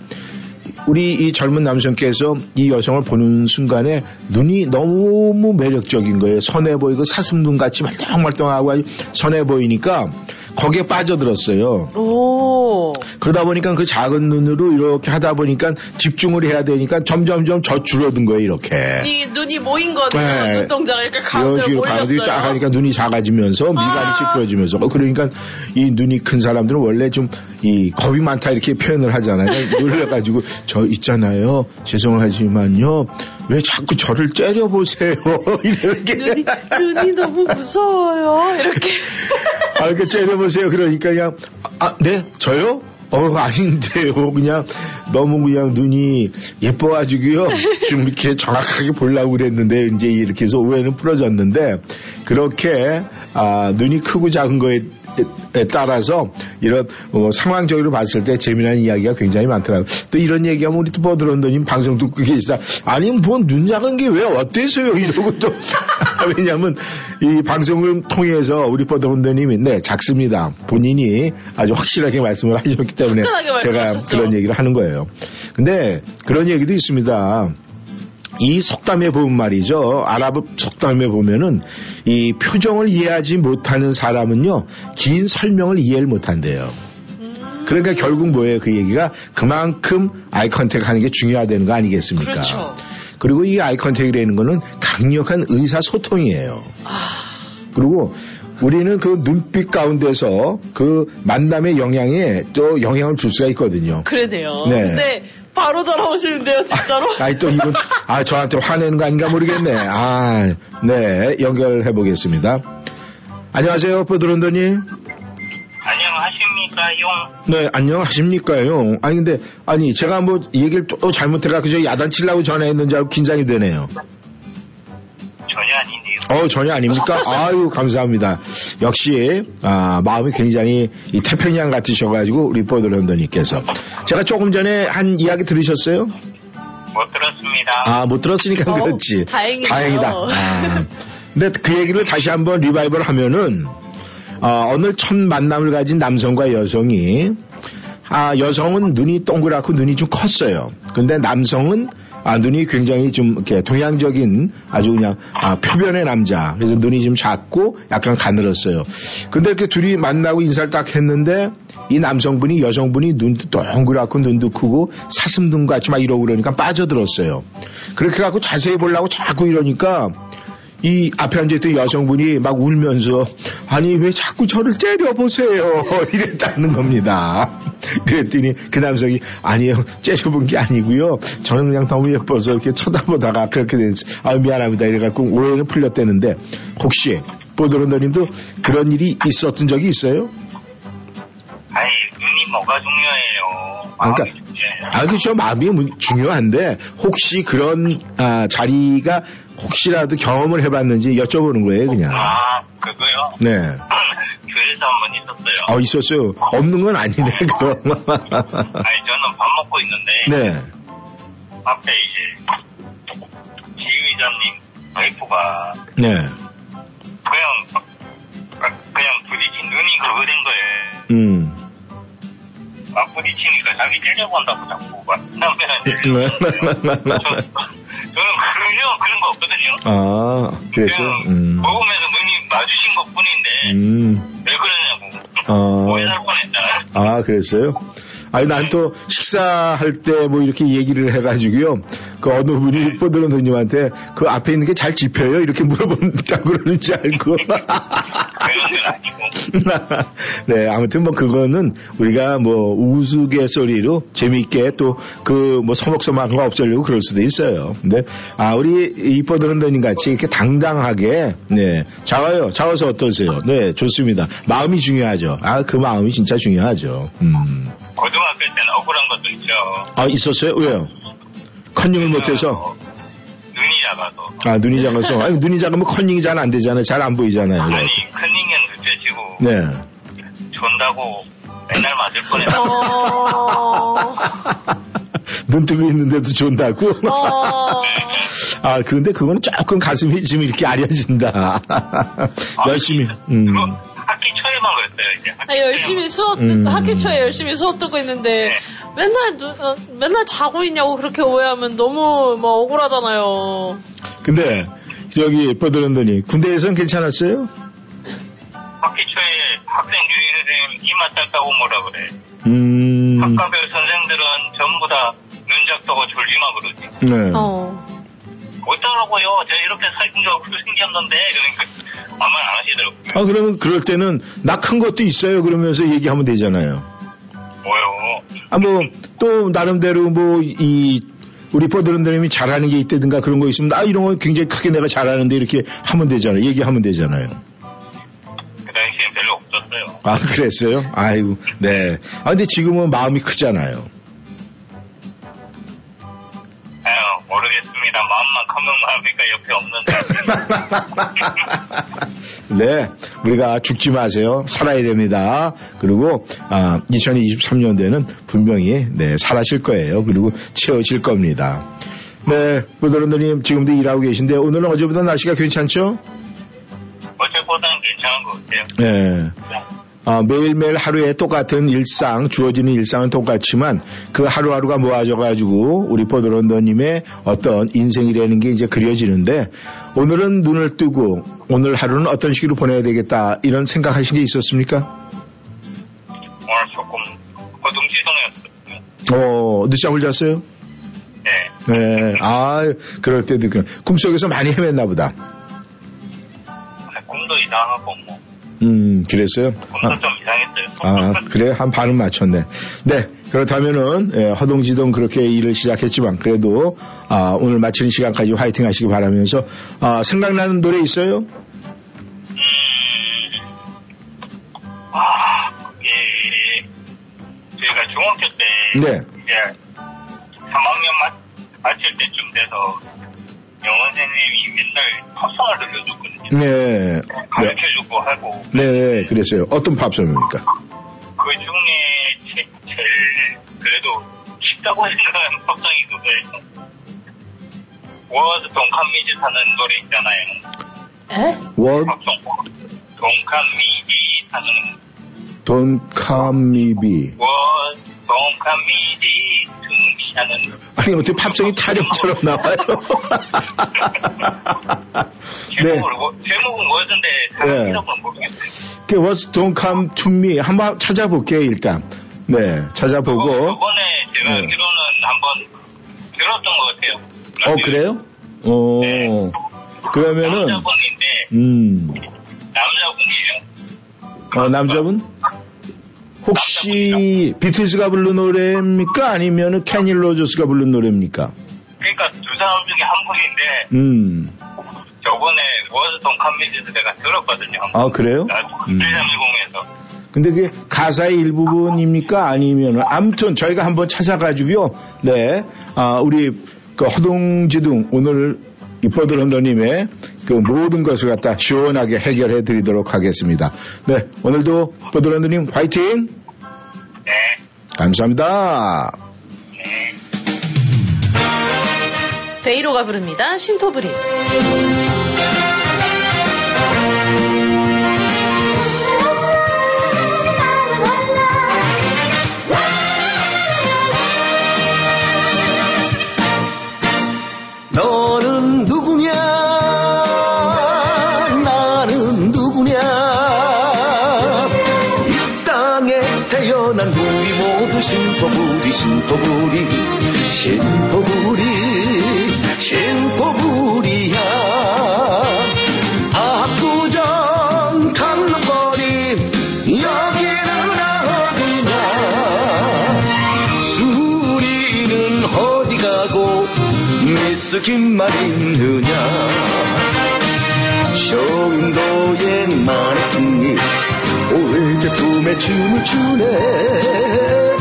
우리 이 젊은 남성께서 이 여성을 보는 순간에 눈이 너무 매력적인 거예요. 선해 보이고 사슴눈 같이 말똥말똥하고 아주 선해 보이니까 거기에 빠져들었어요. 오. 그러다 보니까 그 작은 눈으로 이렇게 하다 보니까 집중을 해야 되니까 점점점 저 줄어든 거예요, 이렇게. 이 눈이 모인 거네요. 네. 눈동자가 이렇게 가운데 식으로 가슴이 쫙. 하니까 눈이 작아지면서 미간이 찌푸려지면서 어, 그러니까 이 눈이 큰 사람들은 원래 좀 이 겁이 많다 이렇게 표현을 하잖아요. 놀래가지고 저 있잖아요. 죄송하지만요. 왜 자꾸 저를 째려보세요. 이렇게. 눈이, 눈이 너무 무서워요. 이렇게. 아, 이렇게 째려보세요. 그러니까 그냥, 아, 네? 저요? 어, 아닌데요. 그냥 너무 그냥 눈이 예뻐가지고요. 좀 이렇게 정확하게 보려고 그랬는데, 이제 이렇게 해서 오해는 풀어졌는데, 그렇게, 아, 눈이 크고 작은 거에 에 따라서 이런 어, 상황적으로 봤을 때 재미난 이야기가 굉장히 많더라고요. 또 이런 얘기하면 우리 또 버드런더님 방송 듣고 계시다. 아니 뭐눈 작은 게 왜 어때서요? 이러고 또 왜냐하면 이 방송을 통해서 우리 버드런더님이 네 작습니다. 본인이 아주 확실하게 말씀을 하셨기 때문에 제가 말씀하셨죠. 그런 얘기를 하는 거예요. 근데 그런 얘기도 있습니다. 이 속담에 보면 말이죠. 아랍 속담에 보면은 이 표정을 이해하지 못하는 사람은요, 긴 설명을 이해를 못한대요. 그러니까 결국 뭐예요? 그 얘기가 그만큼 아이 컨택 하는 게 중요하다는 거 아니겠습니까? 그렇죠. 그리고 이 아이 컨택이라는 거는 강력한 의사소통이에요. 그리고 우리는 그 눈빛 가운데서 그 만남의 영향에 또 영향을 줄 수가 있거든요. 그러네요. 네. 근데 바로 돌아오시는데요, 진짜로? 아이 또 이분 아 저한테 화내는 거 아닌가 모르겠네. 아, 네 연결해 보겠습니다. 안녕하세요, 포드론더님. 안녕하십니까, 용. 네, 안녕하십니까요. 아니 근데 아니 제가 뭐 얘기를 또 잘못해갖고 저 야단치려고 전화했는지 알고 긴장이 되네요. 전혀 아닌데요. 어 전혀 아닙니까? 아유 감사합니다. 역시 아, 마음이 굉장히 이 태평양 같으셔가지고 우리 포드론더님께서 제가 조금 전에 한 이야기 들으셨어요? 못 들었습니다. 아, 못 들었으니까 어우, 그렇지. 다행이네요. 다행이다. 아. 근데 그 얘기를 다시 한번 리바이벌 하면은, 어, 오늘 첫 만남을 가진 남성과 여성이, 아, 여성은 눈이 동그랗고 눈이 좀 컸어요. 근데 남성은 아, 눈이 굉장히 좀 이렇게 동양적인 아주 그냥 아, 표변의 남자. 그래서 눈이 좀 작고 약간 가늘었어요. 근데 이렇게 둘이 만나고 인사를 딱 했는데 이 남성분이 여성분이 눈도 동그랗고 눈도 크고 사슴 눈 같이 막 이러고 그러니까 빠져들었어요. 그렇게 갖고 자세히 보려고 자꾸 이러니까 이 앞에 앉아있던 여성분이 막 울면서 아니 왜 자꾸 저를 째려보세요 이랬다는 겁니다. 그랬더니 그 남성이 아니에요 째려본 게 아니고요 저는 그냥 너무 예뻐서 이렇게 쳐다보다가 그렇게 됐어요. 아 미안합니다 이래갖고 오해는 풀렸다는데 혹시 보드런더님도 그런 일이 있었던 적이 있어요? 아이, 눈이 뭐가 중요해요. 그러니까. 아, 그죠. 마음이 문- 중요한데, 혹시 그런, 아, 자리가 혹시라도 경험을 해봤는지 여쭤보는 거예요, 그냥. 아, 그거요? 네. 교회에서 한 번 있었어요. 어, 있었어요. 없는 건 아니네, 그거. 아니, 저는 밥 먹고 있는데, 네. 앞에 이제, 지휘자님 와이프가 네. 그냥, 그냥 부딪힌 눈이 그거 된 거예요. 음. 막 부딪히니까 자기 째려본다고 자꾸 막. 네. 저는 그런, 그런 거 없거든요. 아, 그래서, 음. 먹으면서 눈이 마주친 것 뿐인데, 음. 왜 그러냐고. 어. 오해할 뻔했잖아요. 아, 그랬어요? 아니, 난 또 식사할 때 뭐 이렇게 얘기를 해가지고요. 그 어느 분이 뽀드런 손님한테 그 앞에 있는 게 잘 집혀요? 이렇게 물어본다고 그러는 줄 알고. 네, 아무튼 뭐 그거는 우리가 뭐 우스갯소리로 재미있게 또 그 뭐 서먹서먹한 거 없애려고 그럴 수도 있어요. 근데 아, 우리 이뻐드런더님 같이 이렇게 당당하게 네, 작아요. 작아서 어떠세요? 네, 좋습니다. 마음이 중요하죠. 아, 그 마음이 진짜 중요하죠. 음. 고등학교 때는 억울한 것도 있죠. 아, 있었어요? 왜요? 컨닝을 못해서? 눈이 작아서. 아, 눈이 작아서? 아니, 눈이 작으면 컨닝이 잘 안 되잖아요. 잘 안 보이잖아요. 아니, 컨닝은 둘째치고, 네. 존다고 맨날 맞을 뻔했어. 어... 눈 뜨고 있는데도 존다고? 어, 아, 근데 그거는 조금 가슴이 지금 이렇게 아려진다. 열심히, 음. 그거 학기 초에만 그랬어요, 이제. 학기 아, 열심히 수업, 듣, 음. 학기 초에 열심히 수업 듣고 있는데, 맨날, 누- 어, 맨날 자고 있냐고 그렇게 오해하면 너무, 뭐, 억울하잖아요. 근데, 저기, 뻐드런더니, 군대에선 괜찮았어요? 학기 초에 학생 주임 선생님 이마 닦다고 뭐라 그래. 음, 학과별 선생들은 전부 다 눈작도고 졸지마 그러지. 네. 어. 어쩌라고요? 제가 이렇게 살찐 게 생겼는데 그러니까 아무 말안 하시더라고요. 아, 그러면 그럴 때는, 나 큰 것도 있어요. 그러면서 얘기하면 되잖아요. 뭐요? 아, 뭐, 또, 나름대로 뭐, 이, 우리 뻐드런더님이 잘하는 게 있다든가 그런 거 있으면, 아, 이런 거 굉장히 크게 내가 잘하는데 이렇게 하면 되잖아요. 얘기하면 되잖아요. 그 당시엔 별로 없었어요. 아, 그랬어요? 아이고, 네. 아, 근데 지금은 마음이 크잖아요. 모르겠습니다. 마음만 커면 마음이니까 옆에 없는데. 네, 우리가 죽지 마세요. 살아야 됩니다. 그리고 아, 2023년도에는 분명히 네, 살아실 거예요. 그리고 채워질 겁니다. 네, 부드런더님 지금도 일하고 계신데 오늘은 어제보다 날씨가 괜찮죠? 어제보다는 괜찮은 것 같아요. 네. 아, 매일매일 하루에 똑같은 일상, 주어지는 일상은 똑같지만 그 하루하루가 모아져가지고 우리 포드런더님의 어떤 인생이라는 게 이제 그려지는데 오늘은 눈을 뜨고 오늘 하루는 어떤 식으로 보내야 되겠다 이런 생각하신 게 있었습니까? 오늘 조금 허둥지둥했어요. 어, 늦잠을 잤어요? 네. 네. 아, 그럴 때도 그 꿈속에서 많이 헤맸나 보다. 아, 꿈도 이상하고 뭐 음, 그랬어요? 아. 좀 이상했어요. 아, 그래? 한 반은 맞췄네. 네. 그렇다면은, 예, 허둥지둥 그렇게 일을 시작했지만, 그래도, 아, 오늘 마치는 시간까지 화이팅 하시기 바라면서, 아, 생각나는 노래 있어요? 아, 그게 저희가 중학교 때 네. 이제 3학년 마, 마칠 때쯤 돼서 영어 선생님이 맨날 팝송을 들려줬거든요. 네. 네. 가르쳐주고 하고 네, 그랬어요. 어떤 팝송입니까? 그 중에 제, 제일 그래도 쉽다고 생각하는 팝송이 그거예요. 워드 동칸미즈 사는 노래 있잖아요. 에? What 팝송. 동칸미지 사는 don't come me be. 워드 동칸미지 등하는 아니, 어떻게 팝송이 타령처럼 나와요? 네. 제목을 뭐- 제목은 워드인데 사람 네. 이름은 모르겠어요. 그 What don't come to me. 한번 찾아볼게요, 일단. 네, 찾아보고. 저번에 제가 네. 알기로는 한번 들었던 것 같아요. 어, 그래요? 어, 그러면은, 남자분인데 음, 남자분이에요. 어, 남자분? 혹시 비틀스가 부른 노래입니까? 아니면 케니 로저스가 부른 노래입니까? 그러니까 두 사람 중에 한 분인데 음, 저번에 워드 동칸미즈에서 내가 들었거든요. 아, 그래요? 음. 1310에서. 근데 그게 가사의 일부분입니까? 아니면, 아무튼 저희가 한번 찾아가지고요. 네, 아, 우리 그 허둥지둥 오늘 이뻐들 헌더님의 그 모든 것을 갖다 시원하게 해결해 드리도록 하겠습니다. 네, 오늘도 헌더님 화이팅! 네. 감사합니다. 베이로가 부릅니다. 신토브리. 너 신포부리 신포부리야. 압구정 강남거리 여기는 어디냐? 수리는 어디 가고 긴말 있느냐? 쇼인도의 마네킹이 올 제품에 춤을 추네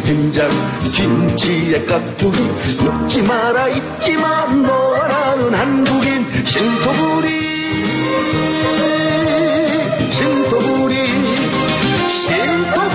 고추장에 된장 김치에 깍두기. 잊지 마라 잊지마. 너와 나는 한국인 신토부리. 신토부리. 신토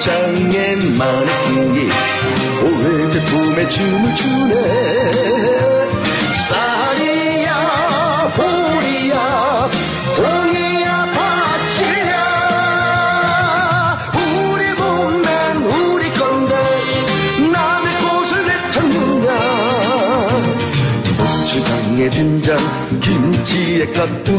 진열장엔 마네킹이 오해 제품에 춤을 추네. 쌀이야 보리야 동이야 밭이야. 우리 몸엔 우리 건데 남의 꽃을 왜 찾느냐. 고추장에 된장 김치에 깍두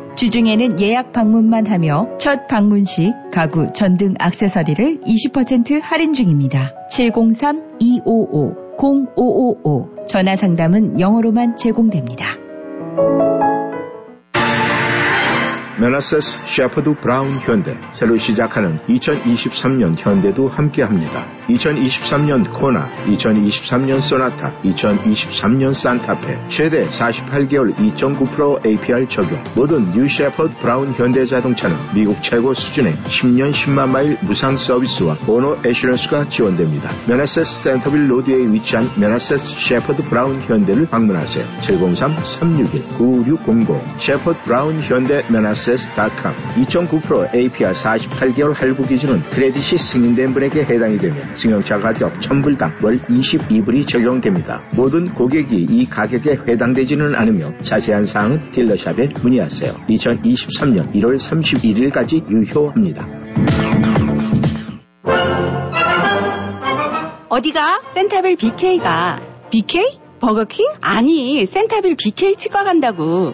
주중에는 예약 방문만 하며 첫 방문 시 가구 전등 액세서리를 20% 할인 중입니다. 703-255-0555 전화 상담은 영어로만 제공됩니다. 메나세스 셰퍼드 브라운 현대 새로 시작하는 2023년 현대도 함께합니다. 2023년 코나, 2023년 소나타, 2023년 산타페 최대 48개월 2.9% APR 적용 모든 뉴 셰퍼드 브라운 현대 자동차는 미국 최고 수준의 10년 10만 마일 무상 서비스와 보너 애슈런스가 지원됩니다. 메나세스 센터빌 로드에 위치한 메나세스 셰퍼드 브라운 현대를 방문하세요. 703-361-9600 셰퍼드 브라운 현대 메나세스 access.com 2.9% APR 48개월 할부 기준은 크레딧이 승인된 분에게 해당이 되며 승용차 가격 1000불당 월 22불이 적용됩니다. 모든 고객이 이 가격에 해당되지는 않으며 자세한 사항은 딜러샵에 문의하세요. 2023년 1월 31일까지 유효합니다. 어디가? 센타빌 BK가. BK? 버거킹? 아니, 센타빌 BK 치과 간다고.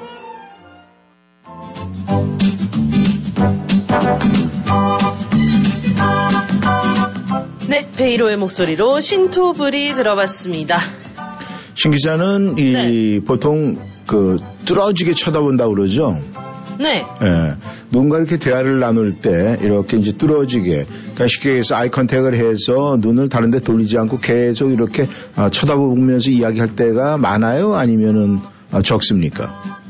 네, 베이로의 목소리로 신토불이 들어봤습니다. 신 기자는 이 네. 보통 그 뚫어지게 쳐다본다 고 그러죠. 네, 예. 누군가 이렇게 대화를 나눌 때 이렇게 이제 뚫어지게 그러니까 쉽게 해서 아이 컨택을 해서 눈을 다른 데 돌리지 않고 계속 이렇게 아, 쳐다보면서 이야기할 때가 많아요? 아니면은 아, 적습니까?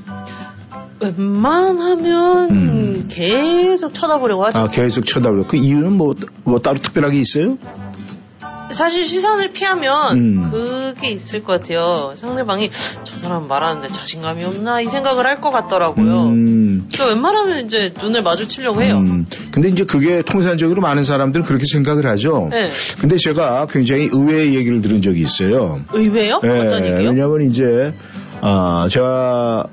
웬만하면 계속 쳐다보려고 하죠. 아, 계속 쳐다보고 그 이유는 뭐, 뭐 따로 특별하게 있어요? 사실 시선을 피하면 음. 그게 있을 것 같아요. 상대방이 저 사람 말하는데 자신감이 없나 이 생각을 할 것 같더라고요. 음, 저 웬만하면 이제 눈을 마주치려고 해요. 음. 근데 이제 그게 통상적으로 많은 사람들은 그렇게 생각을 하죠. 네. 근데 제가 굉장히 의외의 얘기를 들은 적이 있어요. 의외요? 예, 어떤 얘기요? 왜냐하면 이제 아, 제가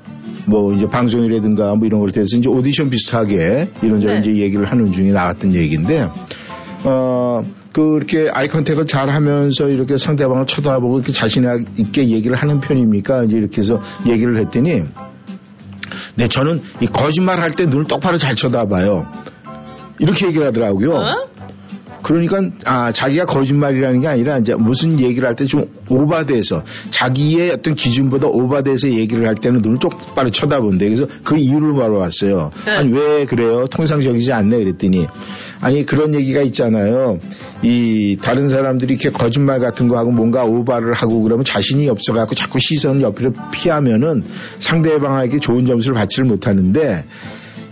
뭐 이제 방송이라든가 뭐 이런 걸 통해서 이제 오디션 비슷하게 이런저런 네. 이제 얘기를 하는 중에 나왔던 얘기인데, 어, 그 이렇게 아이 컨택을 잘 하면서 이렇게 상대방을 쳐다보고 이렇게 자신 있게 얘기를 하는 편입니까? 이제 이렇게 해서 얘기를 했더니, 네, 저는 이 거짓말 할 때 눈을 똑바로 잘 쳐다봐요. 이렇게 얘기를 하더라고요. 어? 그러니까 아 자기가 거짓말이라는 게 아니라 이제 무슨 얘기를 할 때 좀 오바돼서 자기의 어떤 기준보다 오바돼서 얘기를 할 때는 눈을 똑바로 쳐다본대. 그래서 그 이유를 물어봤어요. 네. 아니 왜 그래요? 통상적이지 않네 그랬더니 아니 그런 얘기가 있잖아요. 이 다른 사람들이 이렇게 거짓말 같은 거 하고 뭔가 오바를 하고 그러면 자신이 없어갖고 자꾸 시선을 옆으로 피하면은 상대방에게 좋은 점수를 받지를 못하는데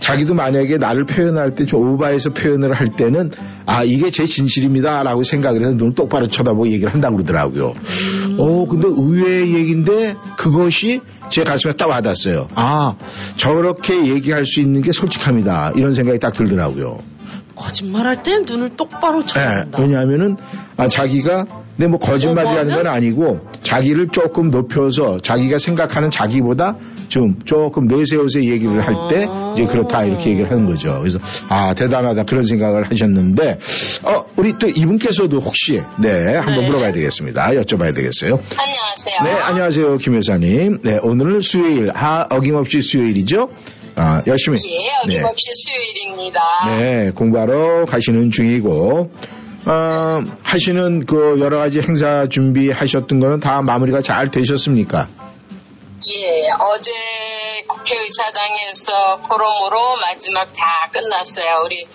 자기도 만약에 나를 표현할 때 좀 오바해서 표현을 할 때는 아 이게 제 진실입니다라고 생각을 해서 눈을 똑바로 쳐다보고 얘기를 한다고 그러더라고요. 어 근데 의외의 얘기인데 그것이 제 가슴에 딱 와닿았어요. 아 저렇게 얘기할 수 있는 게 솔직합니다. 이런 생각이 딱 들더라고요. 거짓말할 땐 눈을 똑바로 네, 쳐다본다. 왜냐하면은 아, 자기가 근데 뭐 거짓말이라는 건 아니고 자기를 조금 높여서 자기가 생각하는 자기보다 좀 조금 내세워서 얘기를 할 때 이제 그렇다 이렇게 얘기를 하는 거죠. 그래서 아 대단하다 그런 생각을 하셨는데 어 우리 또 이분께서도 혹시 네 한번 네. 물어봐야 되겠습니다. 여쭤봐야 되겠어요. 안녕하세요. 네 안녕하세요 김 여사님. 네 오늘은 수요일 하 어김없이 수요일이죠. 아 열심히 예, 네. 어김없이 수요일입니다. 네, 공부하러 가시는 중이고, 어, 하시는 그 여러 가지 행사 준비하셨던 거는 다 마무리가 잘 되셨습니까? 예, 어제 국회의사당에서 포럼으로 마지막 다 끝났어요. 우리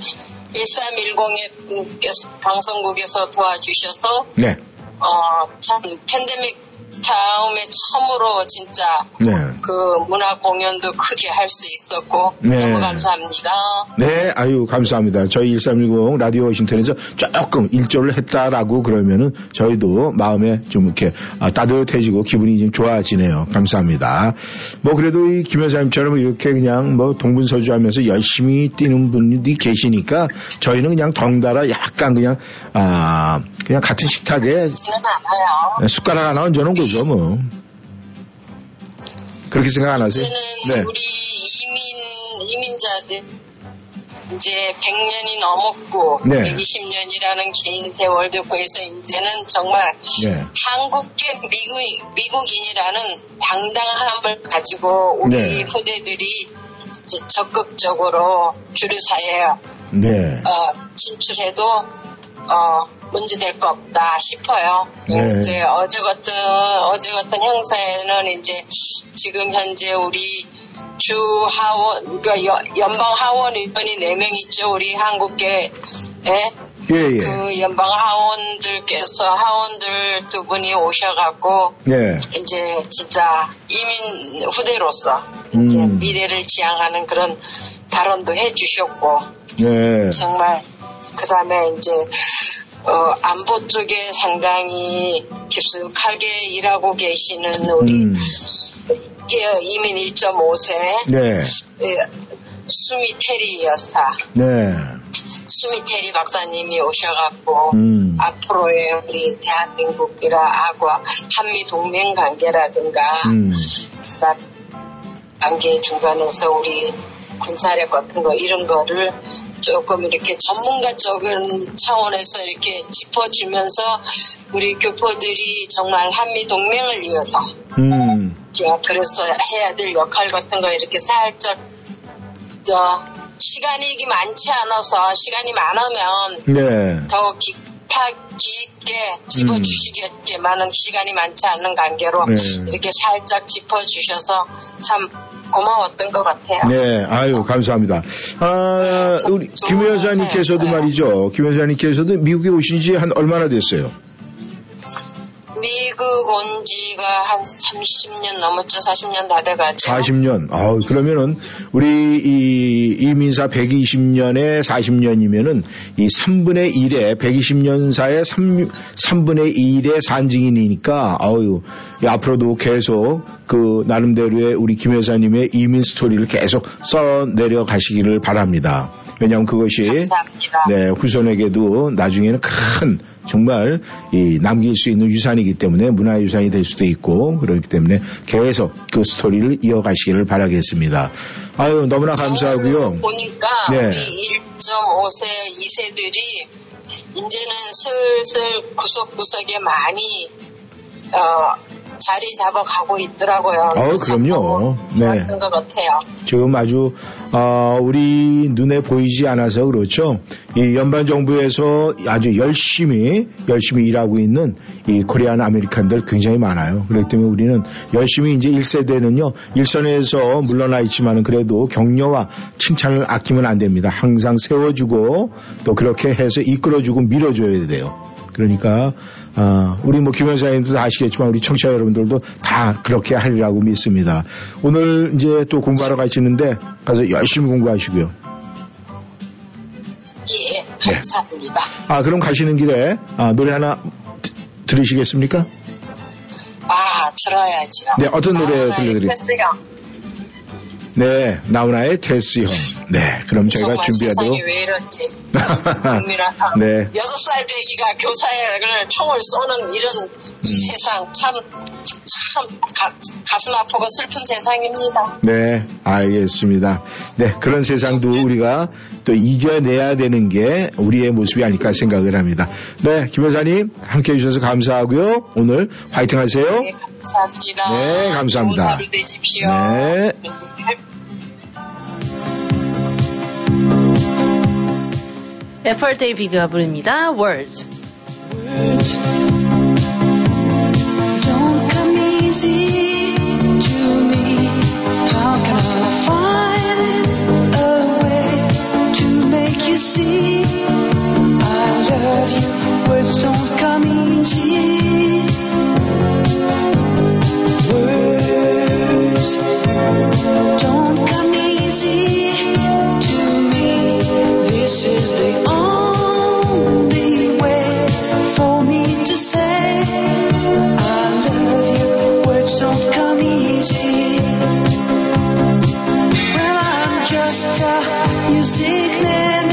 1310의 분께서 방송국에서 도와주셔서 네. 어, 참 팬데믹 다음에 처음으로 진짜 네. 그 문화 공연도 크게 할 수 있었고 네. 너무 감사합니다. 네, 아유, 감사합니다. 저희 1310 라디오 워싱턴에서 조금 일조를 했다라고 그러면은 저희도 마음에 좀 이렇게 아, 따뜻해지고 기분이 좀 좋아지네요. 감사합니다. 뭐 그래도 이 김 여사님처럼 이렇게 그냥 뭐 동분서주 하면서 열심히 뛰는 분들이 계시니까 저희는 그냥 덩달아 약간 그냥, 아, 그냥 같은 식탁에. 숟가락 하나 얹어놓은 거죠, 뭐. 그렇게 생각 안 하세요? 네. 우리 이민 이민자들 이제 100년이 넘었고 네. 120년이라는 긴 세월도 거기서 이제는 정말 네. 한국계 미국 미국인이라는 당당함을 가지고 우리 네. 후대들이 이제 적극적으로 서야 네. 어, 진출해도 어, 문제 될 거 없다 싶어요. 네. 이제 어제 같은 어제 같은 행사에는 이제 지금 현재 우리 주 하원 그러니까 여- 연방 하원 의원이 4명 있죠. 우리 한국계 예? 예, 예. 그 연방 하원들께서 하원들 두 분이 오셔갖고 네. 이제 진짜 이민 후대로서 이제 음. 미래를 지향하는 그런 발언도 해주셨고 네. 정말 그 다음에 이제 어, 안보 쪽에 상당히 깊숙하게 일하고 계시는 우리 음. 예, 이민 1.5세 네. 수미테리 여사 네. 수미테리 박사님이 오셔갖고 음. 앞으로의 우리 대한민국이라 하고 한미 동맹 관계라든가 음. 관계 중간에서 우리 군사력 같은 거 이런 거를 조금 이렇게 전문가적인 차원에서 이렇게 짚어주면서 우리 교포들이 정말 한미 동맹을 위해서 음. 저 그래서 해야 될 역할 같은 거 이렇게 살짝 저 시간이 많지 않아서 시간이 많으면 네. 더 깊하 깊게 짚어주시겠지만은 시간이 많지 않는 관계로 네. 이렇게 살짝 짚어주셔서 참 고마웠던 것 같아요. 네, 아유, 감사합니다. 아, 우리 김 여사님께서도 말이죠. 김 여사님께서도 미국에 오신 지 한 얼마나 됐어요? 미국 온 지가 한 30년 넘었죠. 40년 다 돼가죠. 40년. 아 그러면은 우리 이 이민사 120년에 40년이면은 이 3분의 1에 120년사의 3, 3분의 1의 산증인이니까 아유 이 앞으로도 계속 그 나름대로의 우리 김 여사님의 이민 스토리를 계속 써 내려 가시기를 바랍니다. 왜냐하면 그것이 감사합니다. 네, 후손에게도 나중에는 큰 정말 이 남길 수 있는 유산이기 때문에 문화유산이 될 수도 있고 그렇기 때문에 계속 그 스토리를 이어가시기를 바라겠습니다. 아유 너무나 감사하고요. 보니까 네. 우리 1.5세 2세들이 이제는 슬슬 구석구석에 많이 어, 자리 잡아가고 있더라고요. 어 그럼요. 네. 것 같아요. 지금 아주 어, 우리 눈에 보이지 않아서 그렇죠. 이 연방 정부에서 아주 열심히 열심히 일하고 있는 이 Korean American들 굉장히 많아요. 그렇기 때문에 우리는 열심히 이제 1세대는요 일선에서 물러나 있지만은 그래도 격려와 칭찬을 아끼면 안 됩니다. 항상 세워주고 또 그렇게 해서 이끌어주고 밀어줘야 돼요. 그러니까 아, 우리 뭐 김현사님도 다 아시겠지만 우리 청취자 여러분들도 다 그렇게 하리라고 믿습니다. 오늘 이제 또 공부하러 가시는데 가서 열심히 공부하시고요. 예, 감사합니다. 아 그럼 가시는 길에 아, 노래 하나 드- 들으시겠습니까? 아, 들어야지요. 네, 어떤 노래 나훈아의 들려드릴까요? 네, 나훈아의 테스 형. 네, 그럼 저희가 준비하도록. 세상이 왜 이런지. 국민아, 네. 여섯 살 배기가 교사를 총을 쏘는 이런 이 음. 세상 참, 참 가, 가슴 아프고 슬픈 세상입니다. 네, 알겠습니다. 네, 그런 세상도 우리가 또 이겨내야 되는 게 우리의 모습이 아닐까 생각을 합니다. 네, 김 여사님 함께 해주셔서 감사하고요. 오늘 화이팅 하세요. 네, 감사합니다. 네, 감사합니다. 좋은 하루 되십시오. 네. 에펄 데이비드가 부릅니다. Words. Don't come easy to me. How can I find you see I love you? Words don't come easy. Words don't come easy to me. This is the only way for me to say I love you. Words don't come easy. Well, I'm just a music man.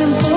listen to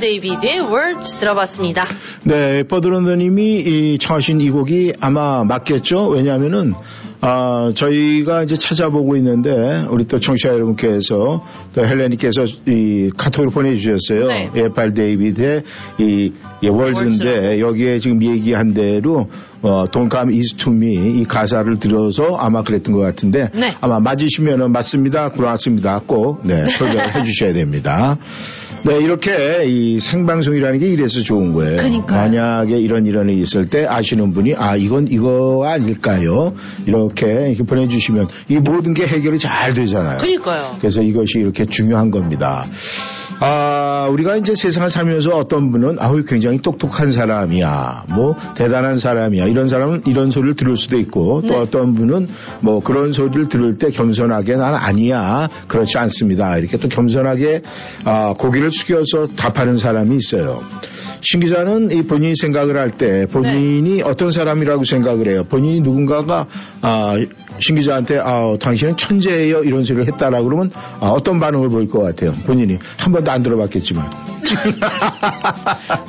데이비드의 Words 들어봤습니다. 네, 버드런더님이 청하신 이 곡이 아마 맞겠죠? 왜냐하면은 아, 저희가 이제 찾아보고 있는데, 우리 또 청취자 여러분께서, 또 헬레니께서 이 카톡을 보내주셨어요. 네. F.R. David의 이, 이 Words인데, 여기에 지금 얘기한 대로, 어, don't come easy to me 이 가사를 들어서 아마 그랬던 것 같은데, 네. 아마 맞으시면은 맞습니다. 그렇습니다. 꼭, 네, 소개를 해 주셔야 됩니다. 네, 이렇게 이 생방송이라는 게 이래서 좋은 거예요. 그러니까요. 만약에 이런 이런 일이 있을 때 아시는 분이 아 이건 이거 아닐까요? 이렇게, 이렇게 보내주시면 이 모든 게 해결이 잘 되잖아요. 그니까요. 그래서 이것이 이렇게 중요한 겁니다. 아, 우리가 이제 세상을 살면서 어떤 분은 아우 굉장히 똑똑한 사람이야. 뭐 대단한 사람이야. 이런 사람은 이런 소리를 들을 수도 있고 또 네. 어떤 분은 뭐 그런 소리를 들을 때 겸손하게 난 아니야. 그렇지 않습니다. 이렇게 또 겸손하게 아, 고 개를 숙여서 답하는 사람이 있어요. 신 기자는 이 본인이 생각을 할 때 본인이 어떤 사람이라고 생각을 해요. 본인이 누군가가 아, 신 기자한테 아, 당신은 천재예요 이런 소리를 했다라 그러면 아, 어떤 반응을 보일 것 같아요. 본인이 한 번도 안 들어봤겠지만.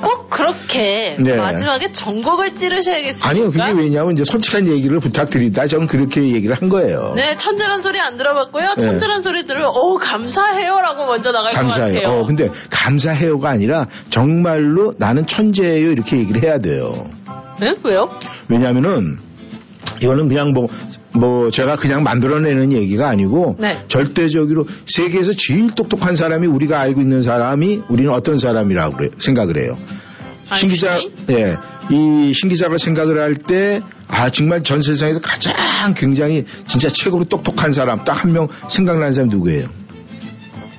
꼭 그렇게 네. 마지막에 전곡을 찌르셔야겠습니까? 아니요, 그게 왜냐하면 이제 솔직한 얘기를 부탁드리다 저는 그렇게 얘기를 한 거예요. 네, 천재란 소리 안 들어봤고요. 네. 천재란 소리 들으면 오 감사해요라고 먼저 나갈 것 감사해요. 같아요. 어, 근데 감사해요가 아니라 정말로 나는 천재예요 이렇게 얘기를 해야 돼요. 네? 왜요? 왜냐하면은 이거는 그냥 뭐, 뭐 제가 그냥 만들어내는 얘기가 아니고 네. 절대적으로 세계에서 제일 똑똑한 사람이 우리가 알고 있는 사람이 우리는 어떤 사람이라고 생각을 해요. 신 기자, 예, 이 신 기자가 생각을 할 때, 아, 정말 전 세상에서 가장 굉장히 진짜 최고로 똑똑한 사람, 딱 한 명 생각나는 사람이 누구예요?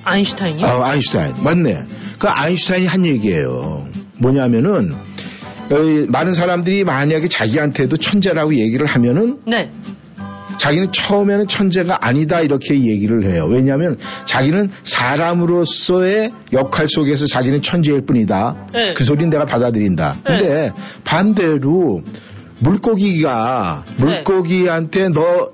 아인슈타인이요? 아, 아인슈타인. 맞네. 그 아인슈타인이 한 얘기예요. 뭐냐면은, 어, 많은 사람들이 만약에 자기한테도 천재라고 얘기를 하면은, 네. 자기는 처음에는 천재가 아니다 이렇게 얘기를 해요. 왜냐하면 자기는 사람으로서의 역할 속에서 자기는 천재일 뿐이다. 네. 그 소리는 내가 받아들인다. 근데 반대로 물고기가 네. 물고기한테 너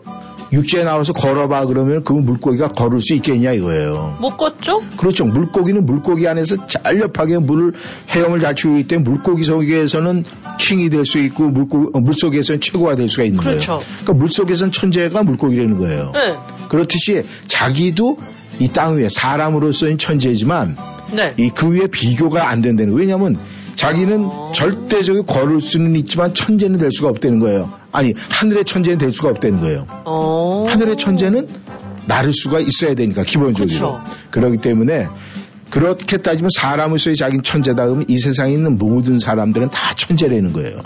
육지에 나와서 걸어봐 그러면 그 물고기가 걸을 수 있겠냐 이거예요. 못 걷죠? 그렇죠. 물고기는 물고기 안에서 잘렵하게 물을 헤엄을 잘 치기 때문에 물고기 속에서는 킹이 될 수 있고 물고, 어, 물속에서는 최고가 될 수가 있는 그렇죠. 거예요. 그러니까 물속에서는 천재가 물고기라는 거예요. 네. 그렇듯이 자기도 이 땅 위에 사람으로서는 천재지만 네. 이그 위에 비교가 안 된다는 거예요. 왜냐하면 자기는 절대적으로 걸을 수는 있지만 천재는 될 수가 없다는 거예요. 아니 하늘의 천재는 될 수가 없다는 거예요. 어. 하늘의 천재는 나를 수가 있어야 되니까 기본적으로. 그렇기 때문에 그렇게 따지면 사람으로서의 자기는 천재다 그러면 이 세상에 있는 모든 사람들은 다 천재라는 거예요.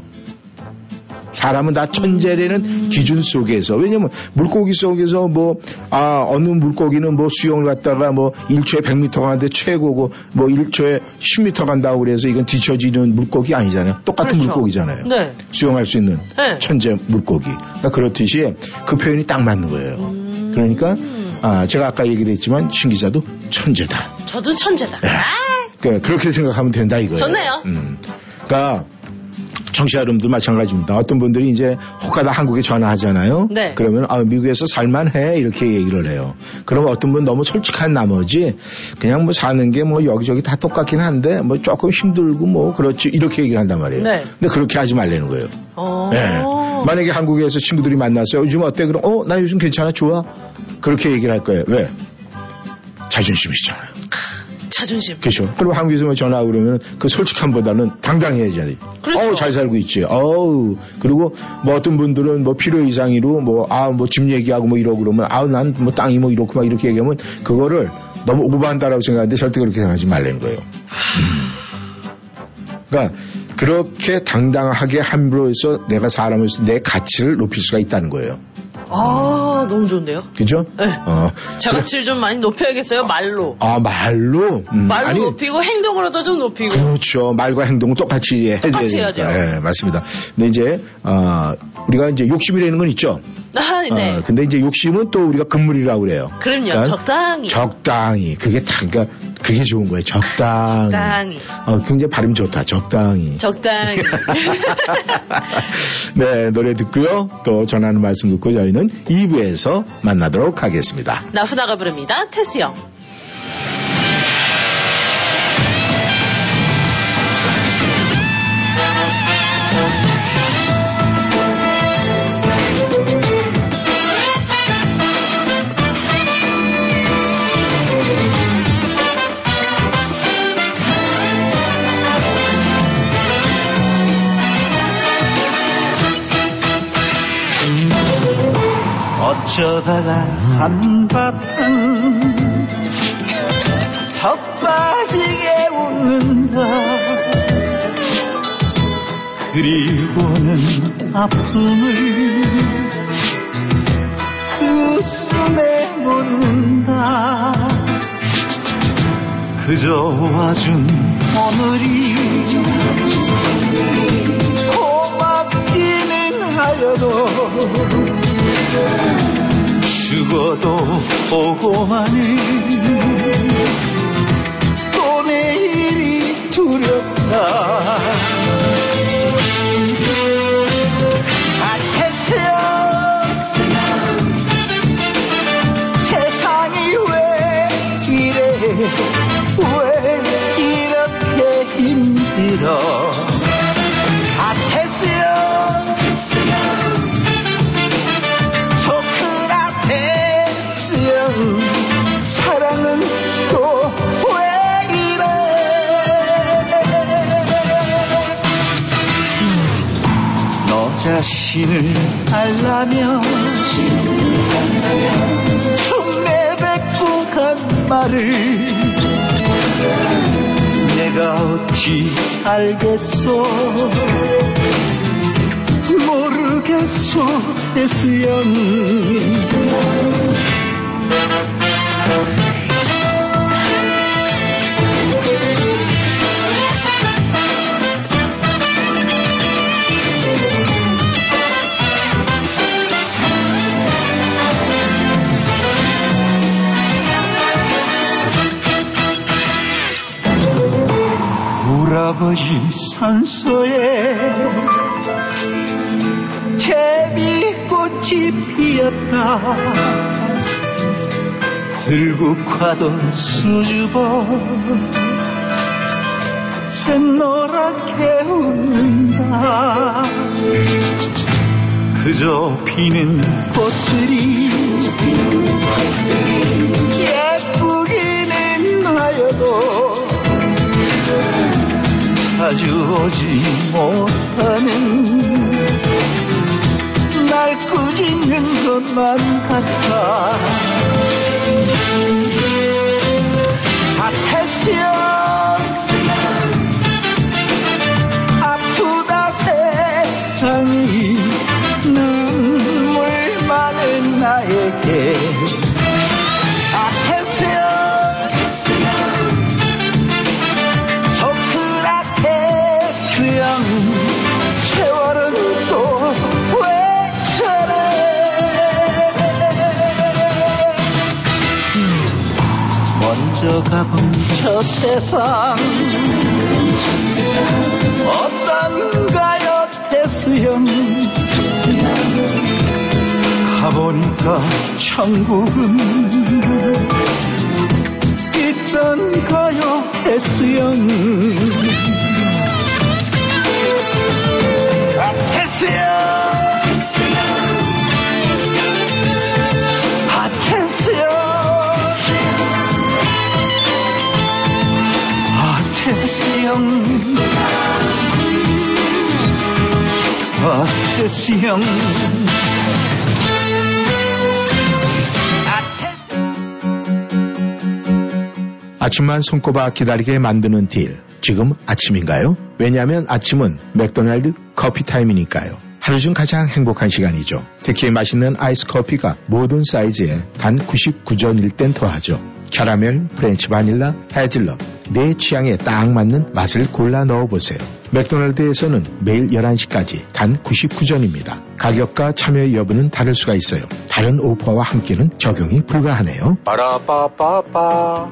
사람은 다 천재라는 기준 속에서 왜냐면 물고기 속에서 뭐 아 어느 물고기는 뭐 수영을 갔다가 뭐 1초에 100m 가는데 최고고 뭐 1초에 10m 간다고 그래서 이건 뒤처지는 물고기 아니잖아요. 똑같은 그렇죠. 물고기잖아요. 네. 수영할 수 있는 네. 천재 물고기. 그러니까 그렇듯이 그 표현이 딱 맞는 거예요. 음. 그러니까 아, 제가 아까 얘기를 했지만 신 기자도 천재다. 저도 천재다. 네. 그, 그렇게 생각하면 된다 이거예요. 좋네요. 음. 그러니까 청취자 여러분들 마찬가지입니다. 어떤 분들이 이제 혹하다 한국에 전화하잖아요. 네. 그러면 아, 미국에서 살만해 이렇게 얘기를 해요. 그러면 어떤 분 너무 솔직한 나머지 그냥 뭐 사는 게 뭐 여기저기 다 똑같긴 한데 뭐 조금 힘들고 뭐 그렇지 이렇게 얘기를 한단 말이에요. 네. 근데 그렇게 하지 말라는 거예요. 어. 네. 만약에 한국에서 친구들이 만났어요. 요즘 어때? 그럼 어, 나 요즘 괜찮아, 좋아. 그렇게 얘기를 할 거예요. 왜? 자존심이잖아요. 자존심. 그렇죠. 그리고 한국에서 뭐 전화 그러면 그 솔직함보다는 당당해야지. 그렇죠. 어우, 잘 살고 있지. 어우. 그리고 뭐 어떤 분들은 뭐 필요 이상으로 뭐, 아, 뭐 집 얘기하고 뭐 이러고 그러면 아우, 난 뭐 땅이 뭐 이렇고 막 이렇게 얘기하면 그거를 너무 오버한다라고 생각하는데 절대 그렇게 생각하지 말라는 거예요. 음. 그러니까 그렇게 당당하게 함으로써 내가 사람으로서 내 가치를 높일 수가 있다는 거예요. 아, 너무 좋은데요? 그죠? 네. 어. 제 가치를 좀 많이 높여야겠어요, 말로. 아, 말로? 음, 말로 아니, 높이고 행동으로도 좀 높이고. 그렇죠. 말과 행동은 똑같이 해야 똑같이. 해야죠. 예, 맞습니다. 근데 이제, 어, 우리가 이제 욕심이라는 건 있죠. 아, 네. 어, 근데 이제 욕심은 또 우리가 금물이라고 그래요. 그럼요, 그러니까 적당히. 적당히. 그게 다, 그러니까 그게 좋은 거예요. 적당히. 적당히. 어, 굉장히 발음 좋다. 적당히. 적당히. 네, 노래 듣고요. 또 전하는 말씀 듣고 저희는 2부에서 만나도록 하겠습니다. 나훈아가 부릅니다. 테스형. 어쩌다가 한바탕 턱 빠지게 웃는다. 그리고는 아픔을 그 웃음에 묻는다. 그저 와준 오늘이 고맙기는 하여도 죽어도 보고만 알겠소? 모르겠소? 애쓰연 울 들국화도 수줍어. 샛노랗게 웃는다. 그저 피는 꽃들이 예쁘기는 하여도 자주 오지 못하는 날 꾸짖는 것만 같아 아테시 아테스형 아침만 손꼽아 기다리게 만드는 deal. 지금 아침인가요? 왜냐하면 아침은 맥도날드 커피 타임이니까요. 하루 중 가장 행복한 시간이죠. 특히 맛있는 아이스 커피가 모든 사이즈에 단 99전일 땐 더하죠. 캐러멜, French vanilla, hazelnut, 내 취향에 딱 맞는 맛을 골라 넣어보세요. 맥도날드에서는 매일 11시까지 단 99전입니다. 가격과 참여 여부는 다를 수가 있어요. 다른 오퍼와 함께는 적용이 불가하네요. 빠라빠빠빠.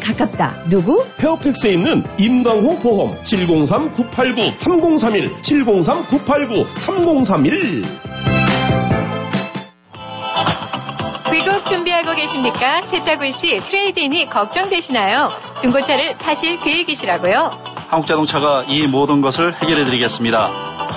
가깝다. 누구? 페어팩스에 있는 임강호 보험 703-989-3031 703-989-3031 귀국 준비하고 계십니까? 새 차 구입 시 trade-in이 걱정되시나요? 중고차를 파실 계획이시라고요? 한국자동차가 이 모든 것을 해결해 드리겠습니다.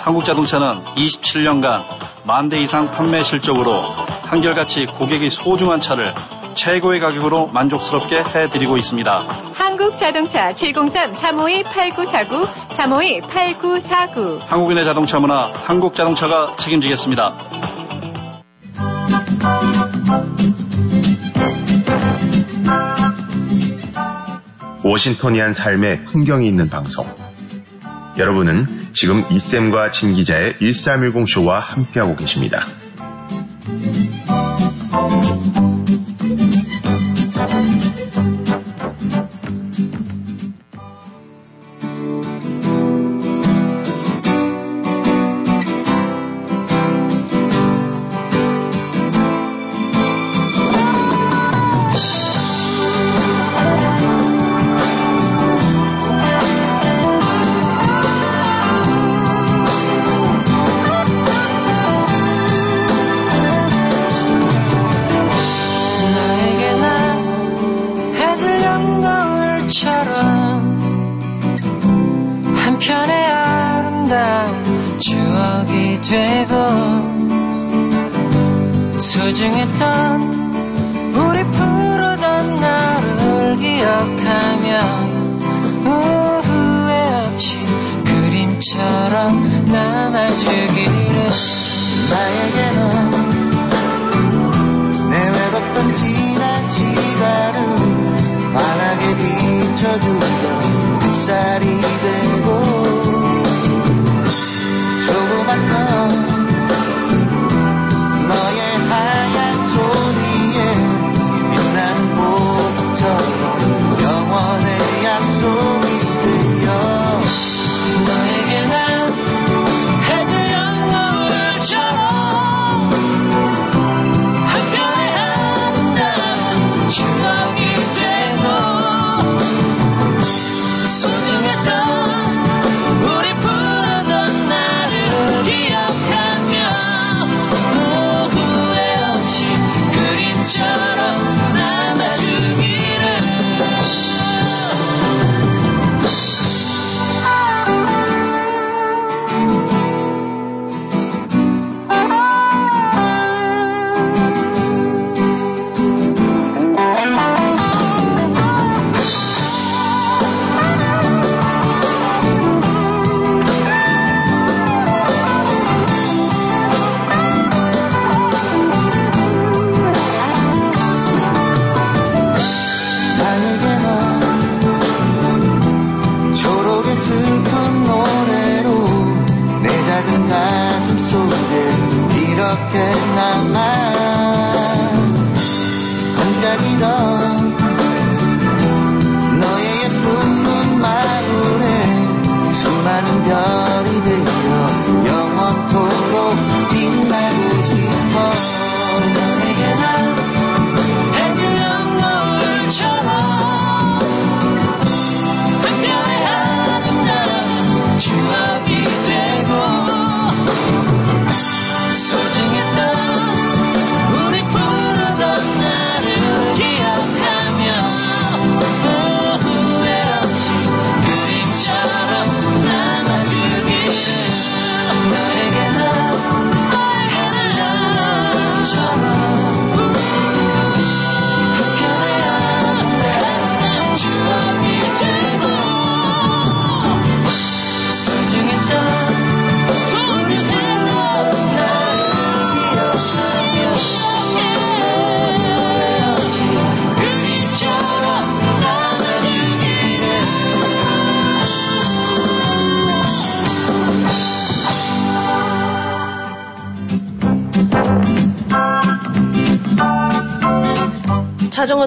한국자동차는 27년간 만 대 이상 판매 실적으로 한결같이 고객이 소중한 차를 최고의 가격으로 만족스럽게 해드리고 있습니다. 한국자동차 703-352-8949, 352-8949. 한국인의 자동차 문화, 한국자동차가 책임지겠습니다. 워싱턴이한 삶의 풍경이 있는 방송. 여러분은 지금 이쌤과 진 기자의 1310쇼와 함께하고 계십니다.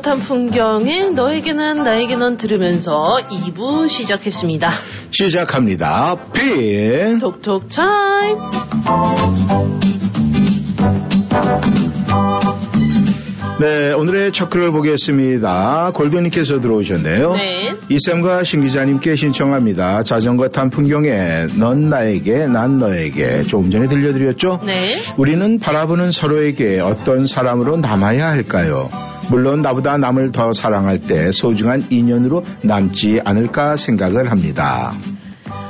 탄 풍경에 너에게 난 나에게 넌 들으면서 2부 시작했습니다. 시작합니다. 핀 톡톡 타임. 네, 오늘의 첫 글을 보겠습니다. 골드님께서 들어오셨네요. 네. 이쌤과 신 기자님께 신청합니다. 자전거 탄 풍경에 넌 나에게 난 너에게 조금 전에 들려드렸죠? 네. 우리는 바라보는 서로에게 어떤 사람으로 남아야 할까요? 물론 나보다 남을 더 사랑할 때 소중한 인연으로 남지 않을까 생각을 합니다.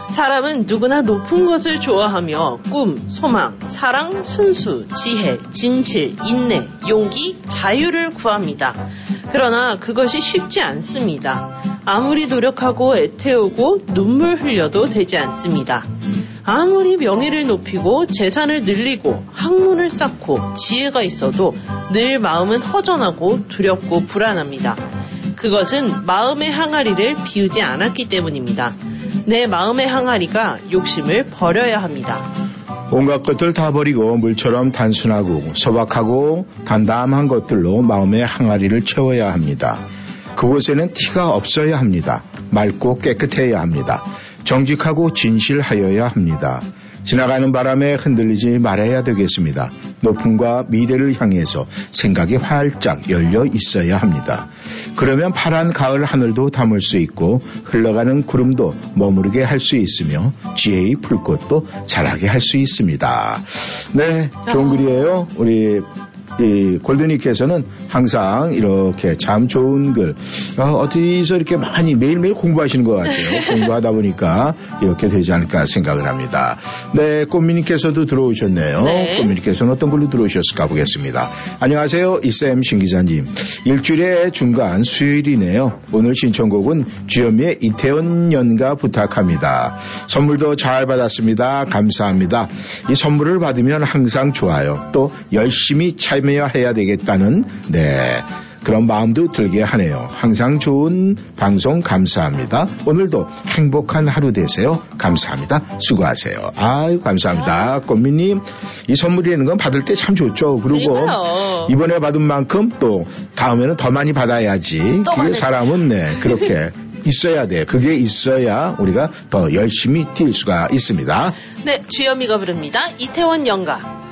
사람은 누구나 높은 것을 좋아하며 꿈, 소망, 사랑, 순수, 지혜, 진실, 인내, 용기, 자유를 구합니다. 그러나 그것이 쉽지 않습니다. 아무리 노력하고 애태우고 눈물 흘려도 되지 않습니다. 아무리 명예를 높이고 재산을 늘리고 학문을 쌓고 지혜가 있어도 늘 마음은 허전하고 두렵고 불안합니다. 그것은 마음의 항아리를 비우지 않았기 때문입니다. 내 마음의 항아리가 욕심을 버려야 합니다. 온갖 것들 다 버리고 물처럼 단순하고 소박하고 담담한 것들로 마음의 항아리를 채워야 합니다. 그곳에는 티가 없어야 합니다. 맑고 깨끗해야 합니다. 정직하고 진실하여야 합니다. 지나가는 바람에 흔들리지 말아야 되겠습니다. 높음과 미래를 향해서 생각이 활짝 열려 있어야 합니다. 그러면 파란 가을 하늘도 담을 수 있고 흘러가는 구름도 머무르게 할 수 있으며 지혜의 풀꽃도 자라게 할 수 있습니다. 네, 좋은 글이에요. 우리 이 골드니께서는 항상 이렇게 참 좋은 글 어, 디서 이렇게 많이 매일매일 공부하시는 것 같아요. 공부하다 보니까 이렇게 되지 않을까 생각을 합니다. 네, 꽃미님께서도 들어오셨네요. 네. 꽃미님께서는 어떤 글로 들어오셨을까 보겠습니다. 안녕하세요. 이쌤 신 기자님. 일주일의 중간 수요일이네요. 오늘 신청곡은 주현미의 이태원 연가 부탁합니다. 선물도 잘 받았습니다. 감사합니다. 이 선물을 받으면 항상 좋아요. 또 열심히 참여 해야 되겠다는 네. 그런 마음도 들게 하네요. 항상 좋은 방송 감사합니다. 오늘도 행복한 하루 되세요. 감사합니다. 수고하세요. 아유, 감사합니다. 꽃미님, 이 선물이라는 건 받을 때 참 좋죠. 그리고 그러니까요. 이번에 받은 만큼 또 다음에는 더 많이 받아야지. 또 그게 사람은 네, 그렇게 있어야 돼. 그게 있어야 우리가 더 열심히 뛸 수가 있습니다. 네, 주현미가 부릅니다. 이태원 연가.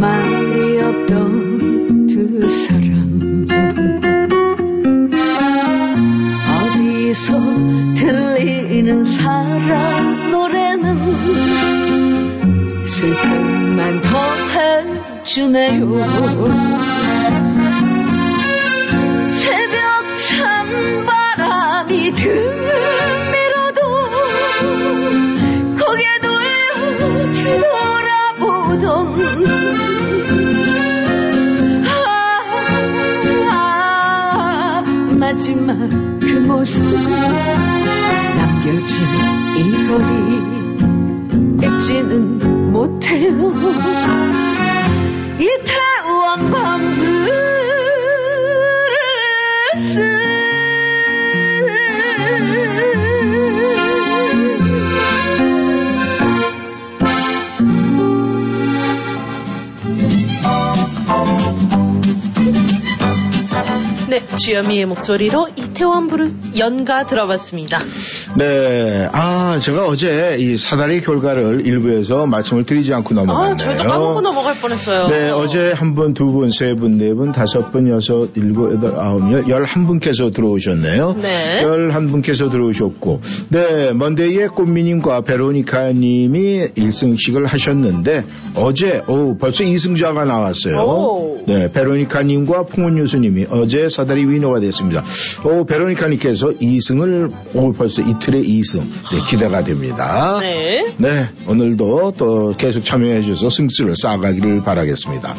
말이 없던 두 사람. 어디서 들리는 사랑 노래는 슬픔만 더해주네요 남겨진 이 거리 뵙지는 못해요. 이태원 밤브스. 네, 주현미의 목소리로 태원 브루스 연가 들어봤습니다. 네. 아, 제가 어제 이 사다리 결과를 1부에서 말씀을 드리지 않고 넘어갔네요. 아, 저희도 까먹고 넘어갈 뻔했어요. 네, 어제 한 분, 두 분, 세 분, 네 분, 다섯 분, 여섯, 일곱, 여덟, 아홉, 열, 열한 분께서 들어오셨네요. 네. 열한 분께서 들어오셨고, 네, 먼데이의 꽃미님과 베로니카님이 1승씩을 하셨는데, 어제, 오, 벌써 2승자가 나왔어요. 오. 네, 베로니카님과 풍은 유수님이 어제 사다리 위너가 됐습니다. 오, 베로니카님께서 2승을, 오, 벌써 이틀 에 2승. 네, 기대가 됩니다. 네. 네, 오늘도 또 계속 참여해 주셔서 승수를 쌓아가기를 바라겠습니다.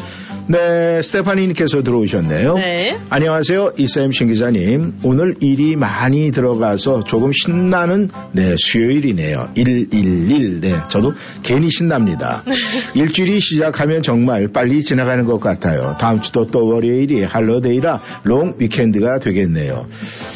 네, 스테파니님께서 들어오셨네요. 네. 안녕하세요, 이쌤 신기자님. 오늘 일이 많이 들어가서 조금 신나는 네 수요일이네요. 111. 네, 저도 괜히 신납니다. 일주일이 시작하면 정말 빨리 지나가는 것 같아요. 다음 주도 또 월요일이 할러데이라 롱 위켄드가 되겠네요.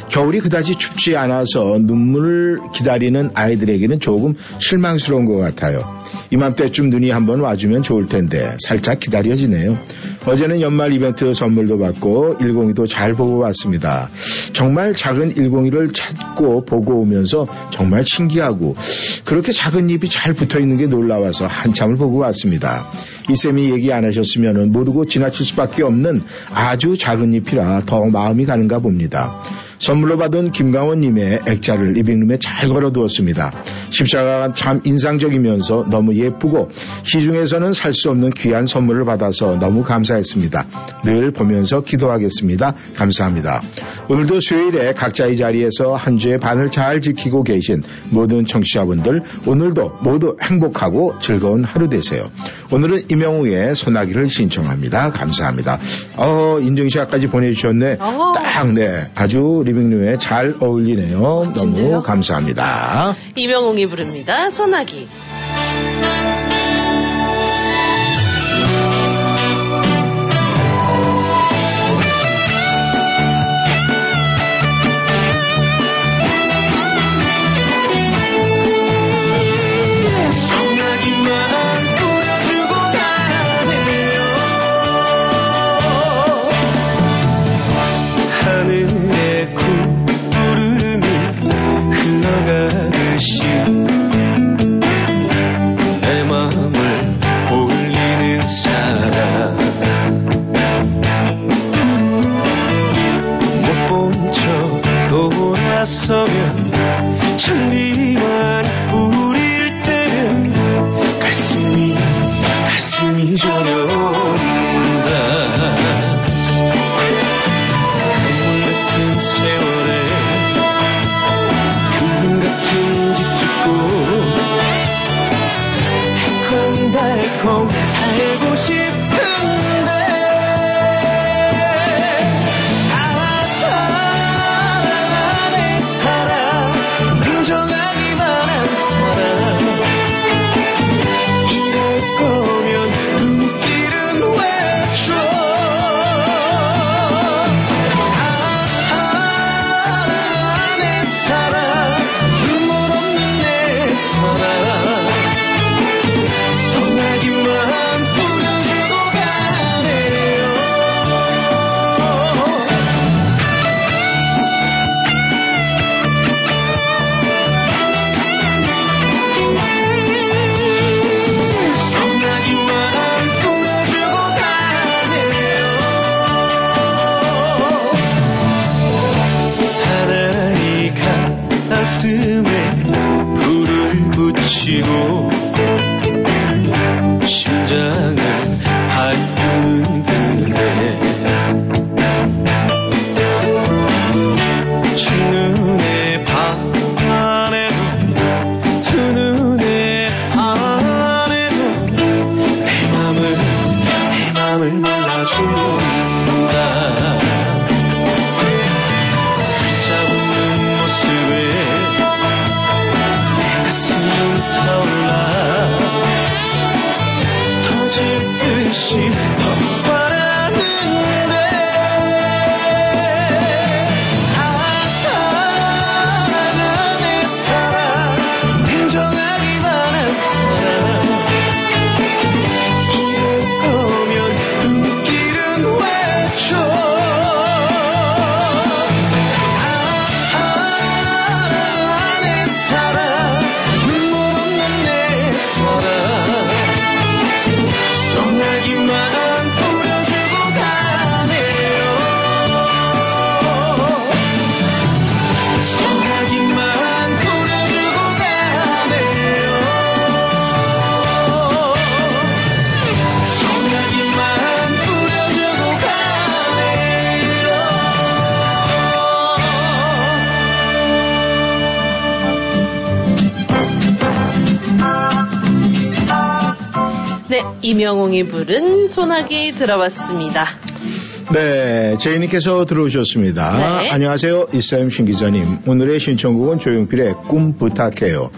겨울이 그다지 춥지 않아서 눈물을 기다리는 아이들에게는 조금 실망스러운 것 같아요. 이맘때쯤 눈이 한번 와주면 좋을 텐데 살짝 기다려지네요. 어제는 연말 이벤트 선물도 받고 102도 잘 보고 왔습니다. 정말 작은 102를 찾고 보고 오면서 정말 신기하고 그렇게 작은 잎이 잘 붙어 있는 게 놀라워서 한참을 보고 왔습니다. 이쌤이 얘기 안 하셨으면 모르고 지나칠 수밖에 없는 아주 작은 잎이라 더 마음이 가는가 봅니다. 선물로 받은 김강원님의 액자를 리빙룸에 잘 걸어두었습니다. 십자가가 참 인상적이면서 너무 예쁘고 시중에서는 살 수 없는 귀한 선물을 받아서 너무 감사했습니다. 늘 보면서 기도하겠습니다. 감사합니다. 오늘도 수요일에 각자 의 자리에서 한 주의 반을 잘 지키고 계신 모든 청취자분들 오늘도 모두 행복하고 즐거운 하루 되세요. 오늘은 이명우의 소나기를 신청합니다. 감사합니다. 어, 인증샷까지 보내주셨네. 어. 딱, 네. 아주 리빙룸에 잘 어울리네요. 멋진데요? 너무 감사합니다. 이명웅이 부릅니다. 소나기. 이명웅이 부른 소나기 들어봤습니다. 네, 제이님께서 들어오셨습니다. 네. 안녕하세요, 이사임 신 기자님. 오늘의 신청곡은 조용필의 꿈 부탁해요.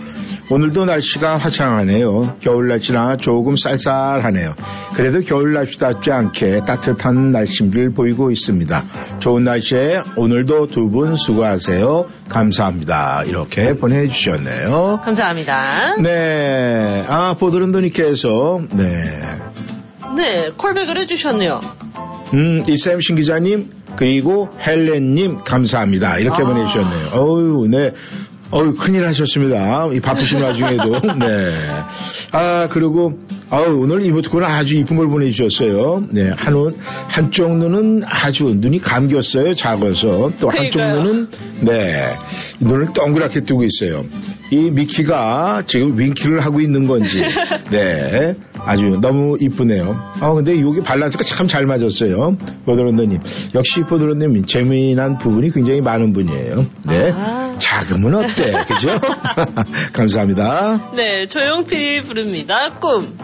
오늘도 날씨가 화창하네요. 겨울 날씨나 조금 쌀쌀하네요. 그래도 겨울 날씨답지 않게 따뜻한 날씨를 보이고 있습니다. 좋은 날씨에 오늘도 두 분 수고하세요. 감사합니다. 이렇게 보내주셨네요. 감사합니다. 네, 아 보드런더니께서 네, 네, 콜백을 해주셨네요. 음, 이쌤 신 기자님, 그리고 헬렌님, 감사합니다. 이렇게 아. 보내주셨네요. 어유 네. 어유 큰일 하셨습니다. 이 바쁘신 와중에도. 네. 아, 그리고, 아우, 오늘 이모티콘 아주 이쁜 걸 보내주셨어요. 네. 한 눈, 한쪽 눈은 아주 눈이 감겼어요. 작아서. 또 한쪽 그러니까요. 눈은, 네. 눈을 동그랗게 뜨고 있어요. 이 미키가 지금 윙키를 하고 있는 건지. 네. 아주 너무 이쁘네요. 아, 근데 여기 밸런스가 참 잘 맞았어요. 보드런더님. 역시 보드런더님 재미난 부분이 굉장히 많은 분이에요. 네. 작으면 어때? 그죠? 감사합니다. 네, 조용필이 부릅니다. 꿈.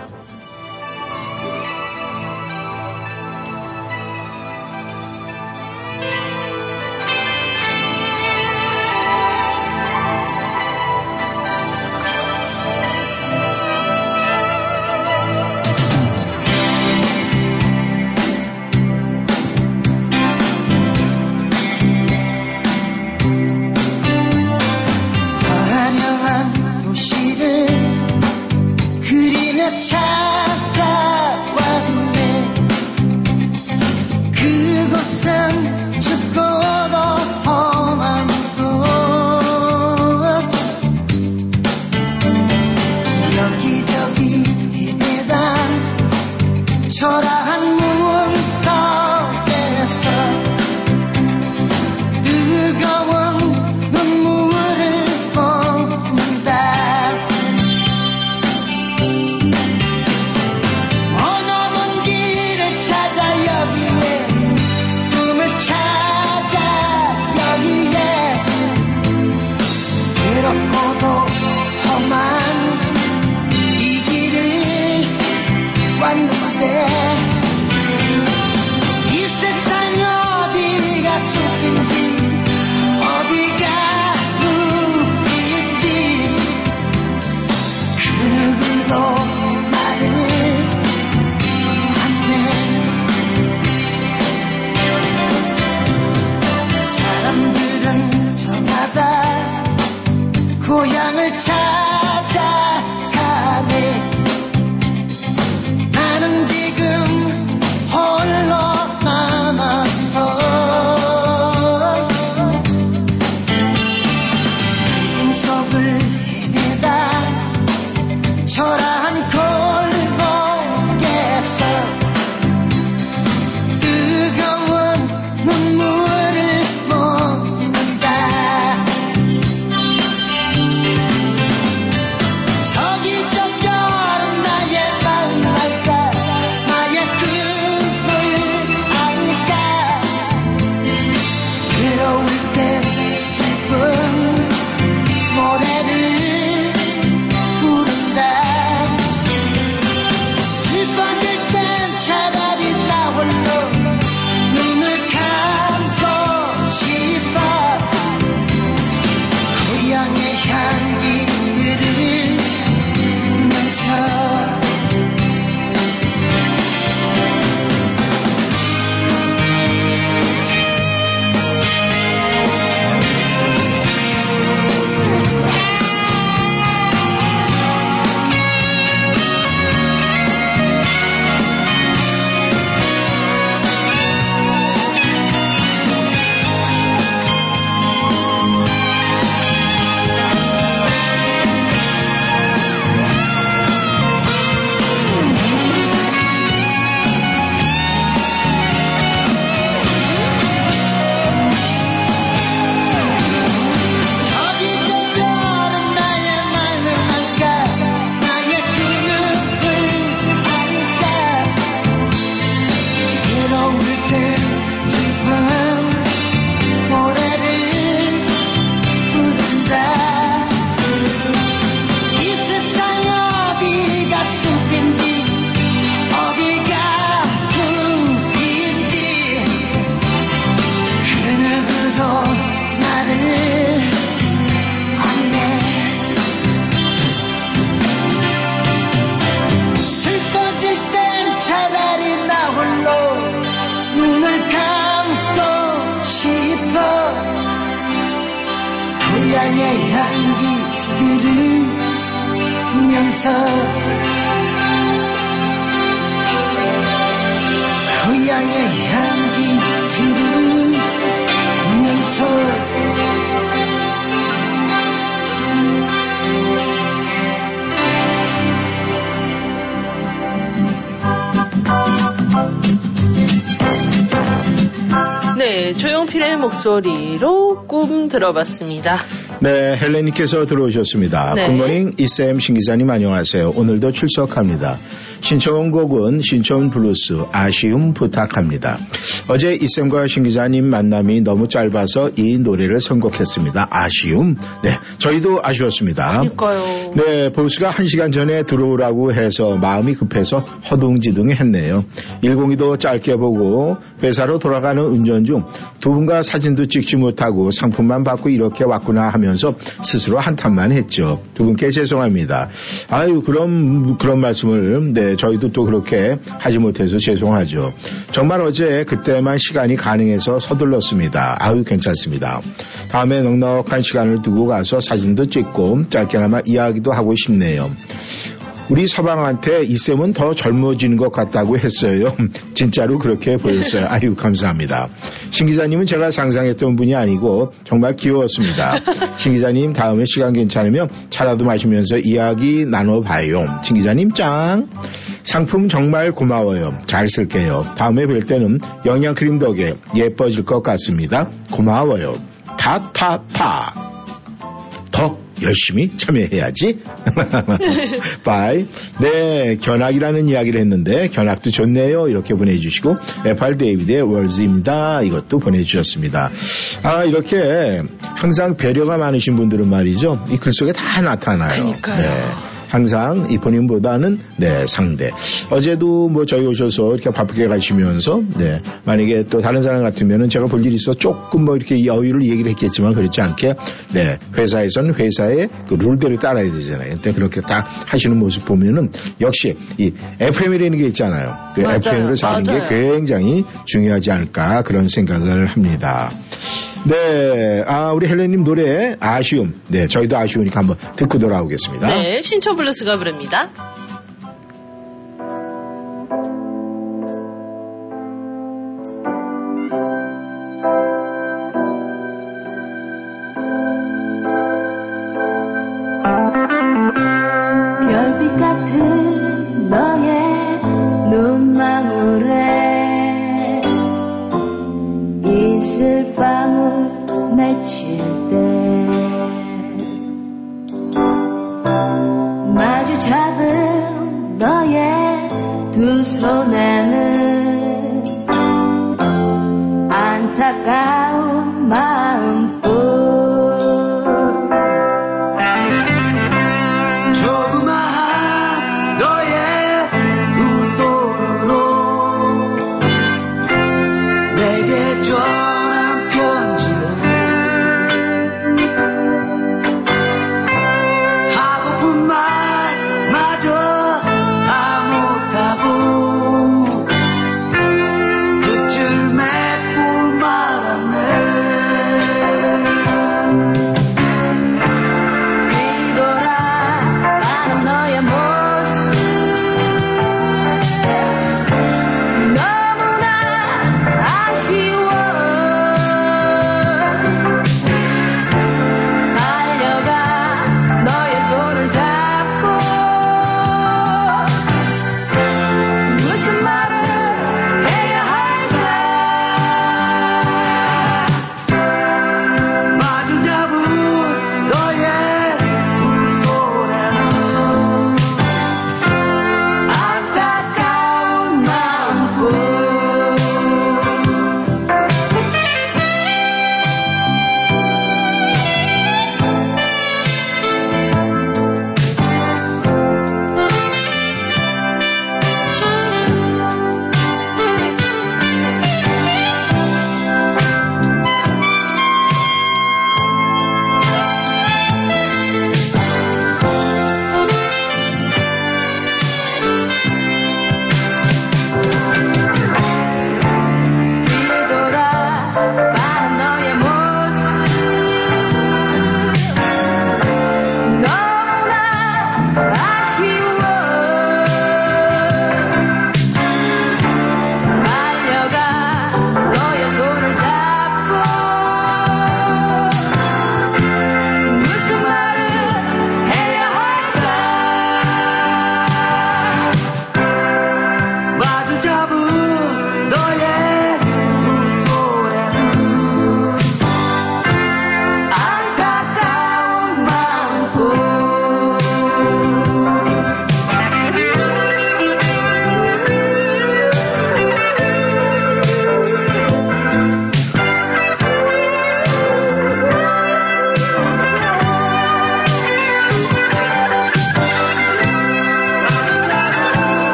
들어봤습니다. 네, 헬레님께서 들어오셨습니다. 네. Good morning 이쌤 신기자님 안녕하세요. 오늘도 출석합니다. 신청곡은 신촌 블루스 아쉬움 부탁합니다. 어제 이쌤과 신기자님 만남이 너무 짧아서 이 노래를 선곡했습니다. 아쉬움. 네, 저희도 아쉬웠습니다. 그러니까요. 네, 보스가 한 시간 전에 들어오라고 해서 마음이 급해서 허둥지둥 했네요. 102도 짧게 보고 회사로 돌아가는 운전 중 두 분과 사진도 찍지 못하고 상품만 받고 이렇게 왔구나 하 면서 스스로 한탄만 했죠. 두 분께 죄송합니다. 아유, 그럼, 그런 말씀을, 네, 저희도 또 그렇게 하지 못해서 죄송하죠. 정말 어제 그때만 시간이 가능해서 서둘렀습니다. 아유, 괜찮습니다. 다음에 넉넉한 시간을 두고 가서 사진도 찍고 짧게나마 이야기도 하고 싶네요. 우리 서방한테 이쌤은 더 젊어지는 것 같다고 했어요. 진짜로 그렇게 보였어요. 아유, 감사합니다. 신 기자님은 제가 상상했던 분이 아니고 정말 귀여웠습니다. 신 기자님 다음에 시간 괜찮으면 차라도 마시면서 이야기 나눠봐요. 신 기자님 짱! 상품 정말 고마워요. 잘 쓸게요. 다음에 뵐 때는 영양크림 덕에 예뻐질 것 같습니다. 고마워요. 파파파. 더 열심히 참여해야지. Bye. 네, 견학이라는 이야기를 했는데 견학도 좋네요. 이렇게 보내주시고 FR 데이비드의 월즈입니다. 이것도 보내주셨습니다. 아 이렇게 항상 배려가 많으신 분들은 말이죠. 이 글 속에 다 나타나요. 네. 항상 이 본인보다는 네 상대. 어제도 뭐 저희 오셔서 이렇게 바쁘게 가시면서 네 만약에 또 다른 사람 같으면은 제가 볼 일이 있어 조금 뭐 이렇게 여유를 얘기를 했겠지만 그렇지 않게 네 회사에서는 회사의 그 룰대로 따라야 되잖아요. 근데 그렇게 딱 하시는 모습 보면은 역시 이 FM이라는 게 있잖아요. 그. FM으로 사는 게 맞아요. 굉장히 중요하지 않을까 그런 생각을 합니다. 네, 아 우리 헬렌님 노래 아쉬움. 네, 저희도 아쉬우니까 한번 듣고 돌아오겠습니다. 네, 신청 블루스가 부릅니다.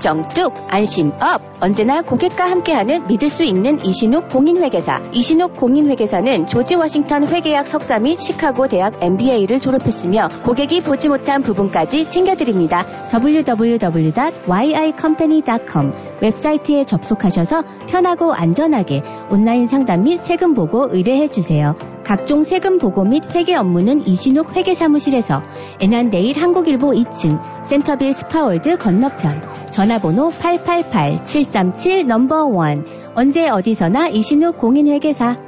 정 뚝, 안심 up. 언제나 고객과 함께하는 믿을 수 있는 이신욱 공인회계사. 이신욱 공인회계사는 조지 워싱턴 회계학 석사 및 시카고 대학 MBA를 졸업했으며 고객이 보지 못한 부분까지 챙겨드립니다. www.yicompany.com 웹사이트에 접속하셔서 편하고 안전하게 온라인 상담 및 세금 보고 의뢰해 주세요. 각종 세금 보고 및 회계 업무는 이신욱 회계사무실에서 애난데일 한국일보 2층 센터빌 스파월드 건너편 전화번호 888-737 number 1 언제 어디서나 이신욱 공인회계사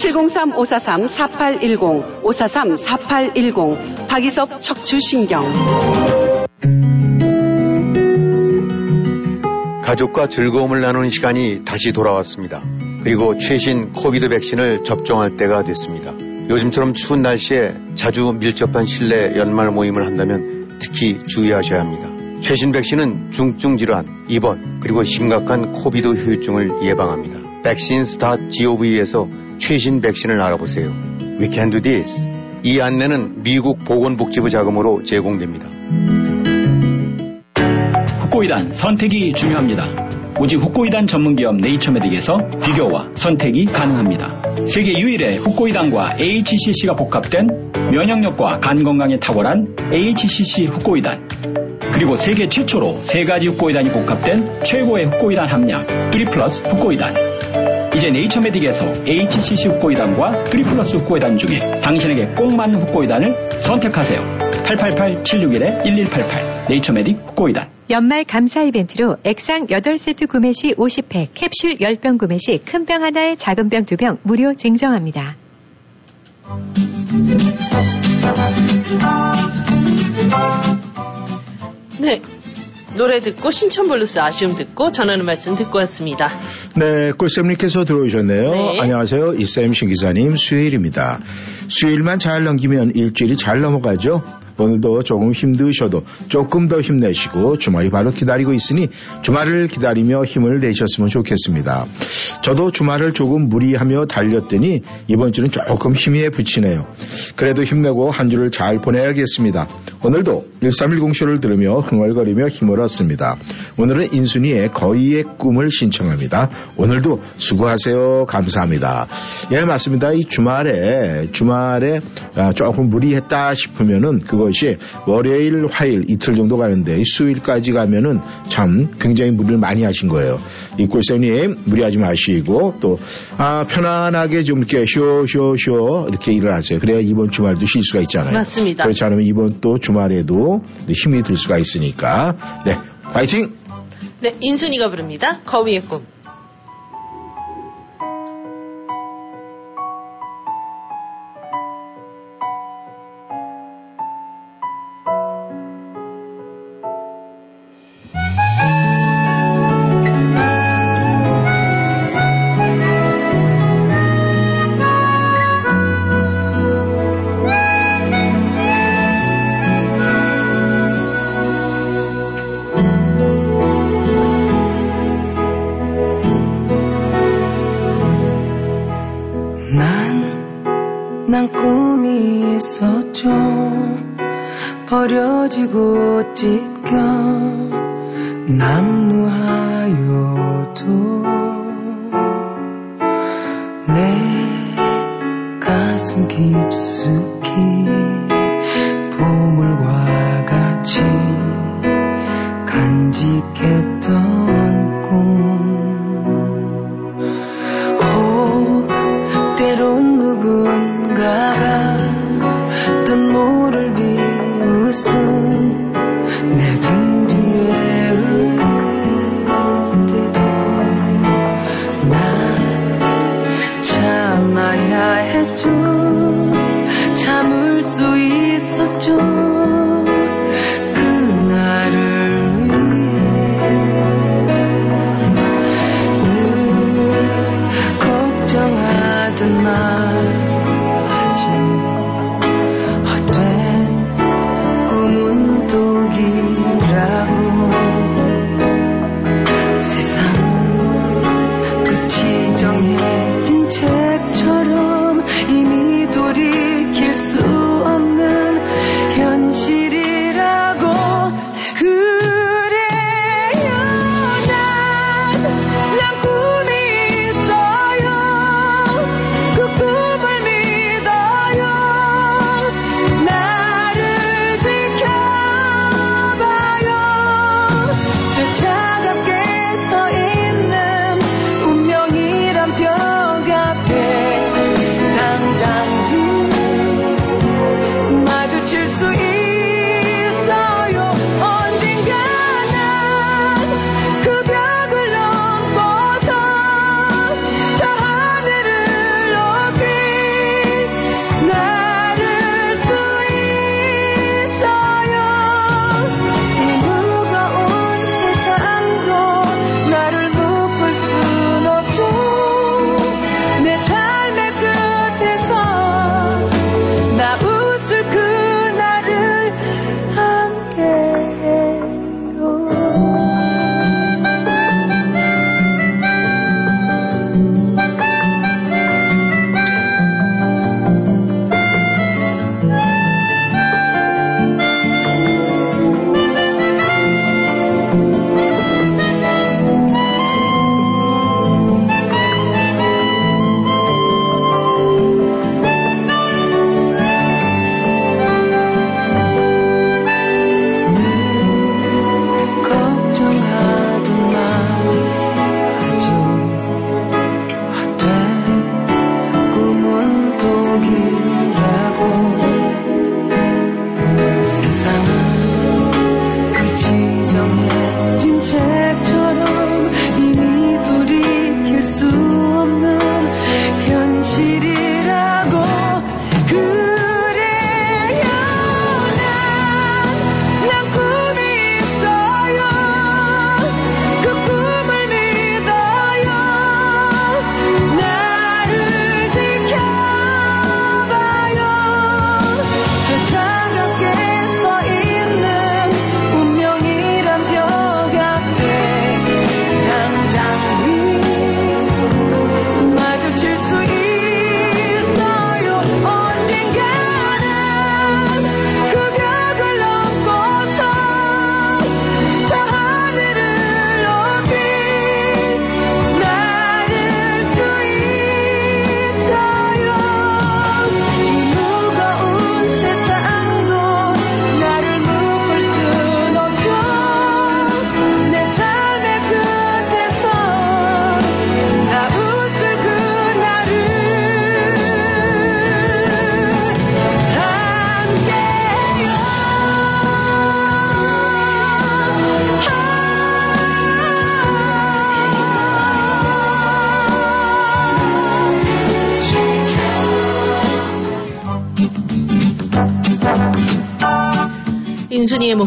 703-543-4810 543-4810 박이섭 척추신경 가족과 즐거움을 나누는 시간이 다시 돌아왔습니다. 그리고 최신 코비드 백신을 접종할 때가 됐습니다. 요즘처럼 추운 날씨에 자주 밀접한 실내 연말 모임을 한다면 특히 주의하셔야 합니다. 최신 백신은 중증 질환, 입원, 그리고 심각한 코비드 후유증을 예방합니다. vaccines.gov에서 최신 백신을 알아보세요. We can do this. 이 안내는 미국 보건복지부 자금으로 제공됩니다. 후코이단 선택이 중요합니다. 오직 후코이단 전문기업 네이처메딕에서 비교와 선택이 가능합니다. 세계 유일의 후코이단과 AHCC가 복합된 면역력과 간 건강에 탁월한 AHCC 후코이단 그리고 세계 최초로 세 가지 후코이단이 복합된 최고의 후코이단 함량 3 플러스 후코이단 이제 네이처메딕에서 HCC 후코이단과 3 플러스 후코이단 중에 당신에게 꼭 맞는 후코이단을 선택하세요. 888-761-1188 네이처메딕 후코이단 연말 감사 이벤트로 액상 8세트 구매 시 50팩, 캡슐 10병 구매 시 큰 병 하나에 작은 병 2병 무료 증정합니다. 네. 노래 듣고 신촌 블루스 아쉬움 듣고 전하는 말씀 듣고 왔습니다. 네, 꿀쌤님께서 들어오셨네요. 네. 안녕하세요. 이쌤 신기자님 수요일입니다. 수요일만 잘 넘기면 일주일이 잘 넘어가죠. 오늘도 조금 힘드셔도 조금 더 힘내시고 주말이 바로 기다리고 있으니 주말을 기다리며 힘을 내셨으면 좋겠습니다. 저도 주말을 조금 무리하며 달렸더니 이번 주는 조금 힘에 부치네요. 그래도 힘내고 한 주를 잘 보내야겠습니다. 오늘도 1310쇼를 들으며 흥얼거리며 힘을 얻습니다. 오늘은 인순이의 거의의 꿈을 신청합니다. 오늘도 수고하세요. 감사합니다. 예, 맞습니다. 이 주말에, 주말에 아, 조금 무리했다 싶으면은 그 것이 월요일, 화일 이틀 정도 가는데 이 수요일까지 가면은 참 굉장히 무리를 많이 하신 거예요. 이 꿀쌤님 무리하지 마시고 또, 아, 편안하게 좀 이렇게 쇼, 쇼, 쇼 이렇게 일을 하세요. 그래야 이번 주말도 쉴 수가 있잖아요. 맞습니다. 그렇지 않으면 이번 또 주말에도 힘이 들 수가 있으니까. 네. 화이팅! 네, 인순이가 부릅니다. 거위의 꿈.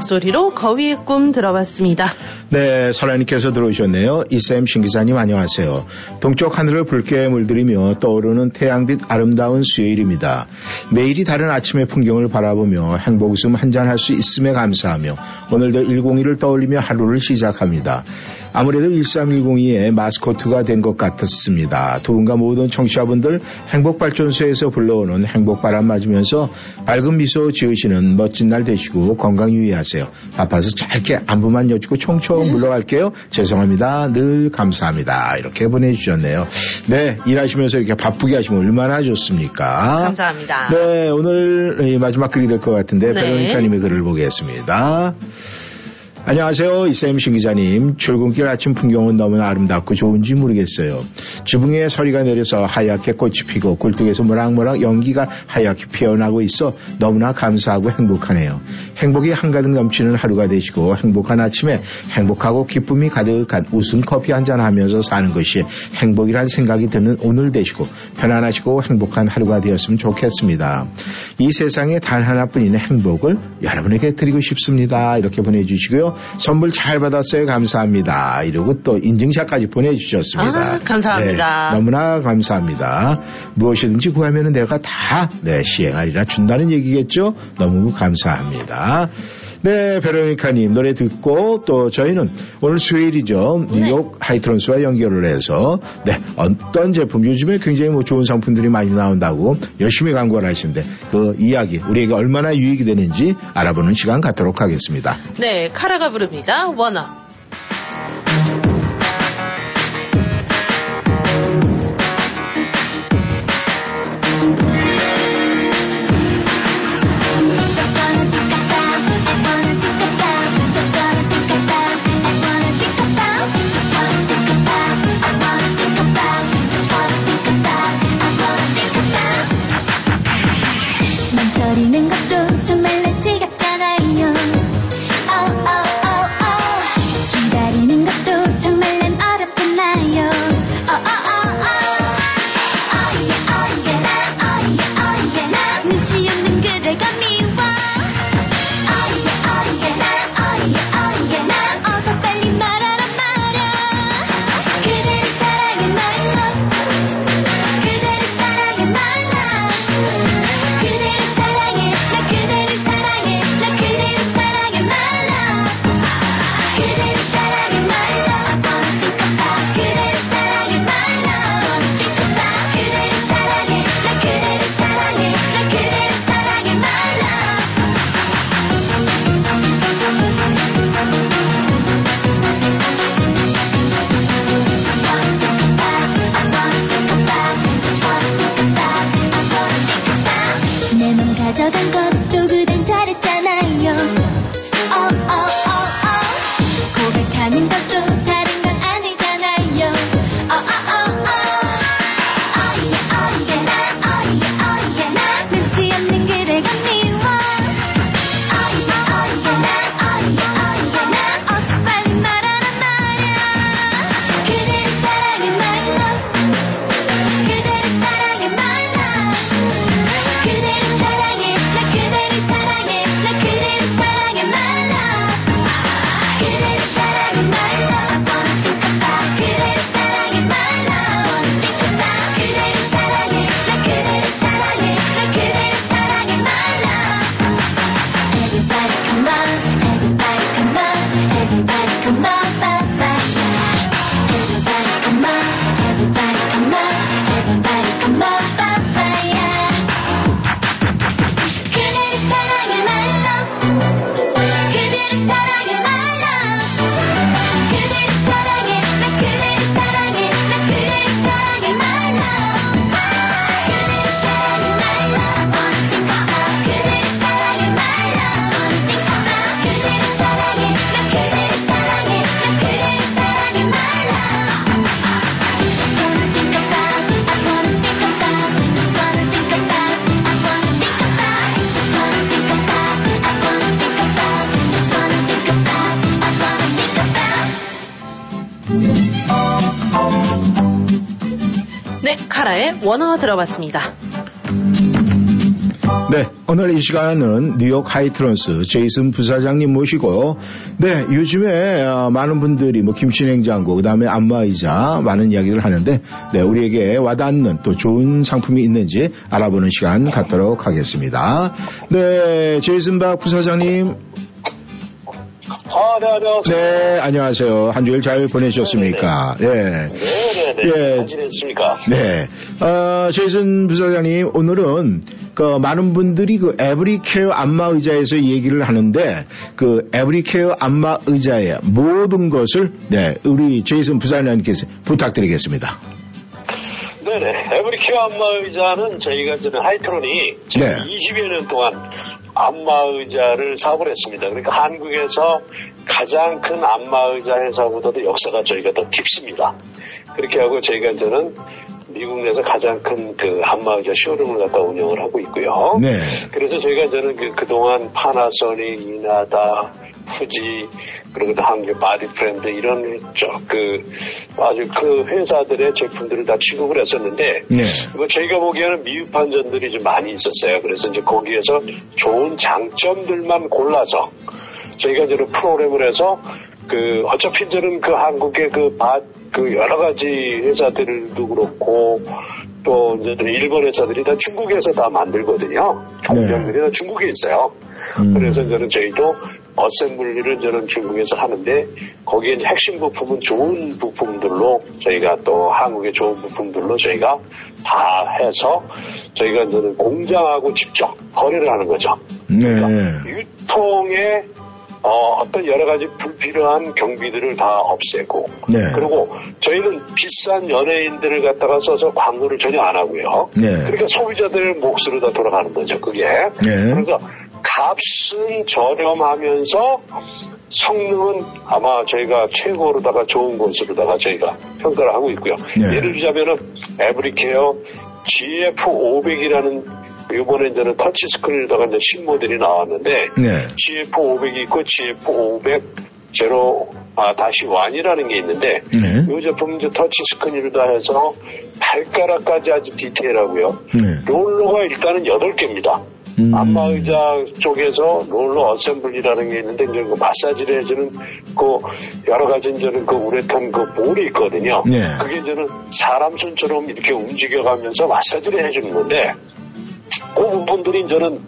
목소리로 거위의 꿈 들어봤습니다. 네, 설아님께서 들어오셨네요. 이쌤 신기사님 안녕하세요. 동쪽 하늘을 붉게 물들이며 떠오르는 태양빛 아름다운 수요일입니다. 매일이 다른 아침의 풍경을 바라보며 행복 웃음 한잔할 수 있음에 감사하며 오늘도 101을 떠올리며 하루를 시작합니다. 아무래도 13102의 마스코트가 된 것 같았습니다. 두 분과 모든 청취자분들 행복발전소에서 불러오는 행복바람 맞으면서 밝은 미소 지으시는 멋진 날 되시고 건강 유의하세요. 바빠서 짧게 안부만 여쭙고 총총 물러갈게요. 죄송합니다. 늘 감사합니다. 이렇게 보내주셨네요. 네, 일하시면서 이렇게 바쁘게 하시면 얼마나 좋습니까? 감사합니다. 네, 오늘 이 마지막 글이 될 것 같은데 네. 베로니카님의 글을 보겠습니다. 안녕하세요. 이쌤 신 기자님. 출근길 아침 풍경은 너무나 아름답고 좋은지 모르겠어요. 지붕에 서리가 내려서 하얗게 꽃이 피고 굴뚝에서 모락모락 연기가 하얗게 피어나고 있어 너무나 감사하고 행복하네요. 행복이 한가득 넘치는 하루가 되시고 행복한 아침에 행복하고 기쁨이 가득한 웃음 커피 한 잔 하면서 사는 것이 행복이란 생각이 드는 오늘 되시고 편안하시고 행복한 하루가 되었으면 좋겠습니다. 이 세상에 단 하나뿐인 행복을 여러분에게 드리고 싶습니다. 이렇게 보내주시고요. 선물 잘 받았어요. 감사합니다. 이러고 또 인증샷까지 보내주셨습니다. 아, 감사합니다. 네, 너무나 감사합니다. 무엇이든지 구하면 내가 다 네, 시행하리라 준다는 얘기겠죠? 너무 감사합니다. 네, 베로니카님 노래 듣고 또 저희는 오늘 수요일이죠. 뉴욕 하이트론스와 연결을 해서 네, 어떤 제품 요즘에 굉장히 뭐 좋은 상품들이 많이 나온다고 열심히 광고를 하시는데 그 이야기 우리에게 얼마나 유익이 되는지 알아보는 시간 갖도록 하겠습니다. 네, 카라가 부릅니다. 원어. 원어 들어봤습니다. 네, 오늘 이 시간은 뉴욕 하이트런스 제이슨 부사장님 모시고, 네, 요즘에 어, 많은 분들이 뭐 김치냉장고, 그 다음에 안마의자 많은 이야기를 하는데, 네, 우리에게 와닿는 또 좋은 상품이 있는지 알아보는 시간 갖도록 하겠습니다. 네, 제이슨 박 부사장님. 아, 네, 안녕하세요. 네, 안녕하세요. 한 주일 잘 보내셨습니까? 네. 네, 네. 예. 잘 지냈습니까? 네. 어, 제이슨 부사장님, 오늘은 그 많은 분들이 그 에브리케어 안마 의자에서 얘기를 하는데 그 에브리케어 안마 의자의 모든 것을 네, 우리 제이슨 부사장님께서 부탁드리겠습니다. 네네. 에브리케어 안마 의자는 저희가 저는 하이트론이 지금 네. 20여 년 동안 안마의자를 사업을 했습니다. 그러니까 한국에서 가장 큰 안마의자 회사보다도 역사가 저희가 더 깊습니다. 그렇게 하고 저희가 저는 미국 내에서 가장 큰 그 안마의자 쇼룸을 갖다 운영을 하고 있고요. 네. 그래서 저희가 저는 그, 그동안 파나소닉, 이나다, 푸지, 그리고 또 한국 바디 프렌드 이런 저그 아주 그 회사들의 제품들을 다 취급을 했었는데 네. 뭐 저희가 보기에는 미흡한 점들이 좀 많이 있었어요. 그래서 이제 거기에서 좋은 장점들만 골라서 저희가 이제 프로그램을 해서 그 어차피 저는 그 한국의 그, 바, 그 여러 가지 회사들도 그렇고 또 이제 일본 회사들이 다 중국에서 다 만들거든요. 공장들이 다 중국에 있어요. 그래서 저는 저희도 어셈블리를 저는 중국에서 하는데 거기에 핵심 부품은 좋은 부품들로 저희가 또 한국의 좋은 부품들로 저희가 다 해서 저희가 저는 공장하고 직접 거래를 하는 거죠. 네. 유통에 어, 어떤 여러 가지 불필요한 경비들을 다 없애고 네. 그리고 저희는 비싼 연예인들을 갖다가 써서 광고를 전혀 안 하고요. 네. 그러니까 소비자들 몫으로 다 돌아가는 거죠, 그게. 네. 그래서 값은 저렴하면서 성능은 아마 저희가 최고로다가 좋은 것으로다가 저희가 평가를 하고 있고요. 네. 예를 들자면은 에브리케어 GF500이라는 이번에 이제는 터치 스크린에다가 이제 신모델이 나왔는데 네. GF500이 있고 GF500 제로 아 다시 one이라는 게 있는데 네. 이 제품은 이제 터치 스크린으로 다 해서 발가락까지 아주 디테일하고요. 네. 롤러가 일단은 8개입니다. 안마 의자 쪽에서 롤러 assembly라는 게 있는데 이제 그 마사지를 해주는 그 여러 가지 이제는 그 우레탄 그 볼이 있거든요. 네. 그게 이제는 사람 손처럼 이렇게 움직여가면서 마사지를 해주는 건데 그 부분들이 저는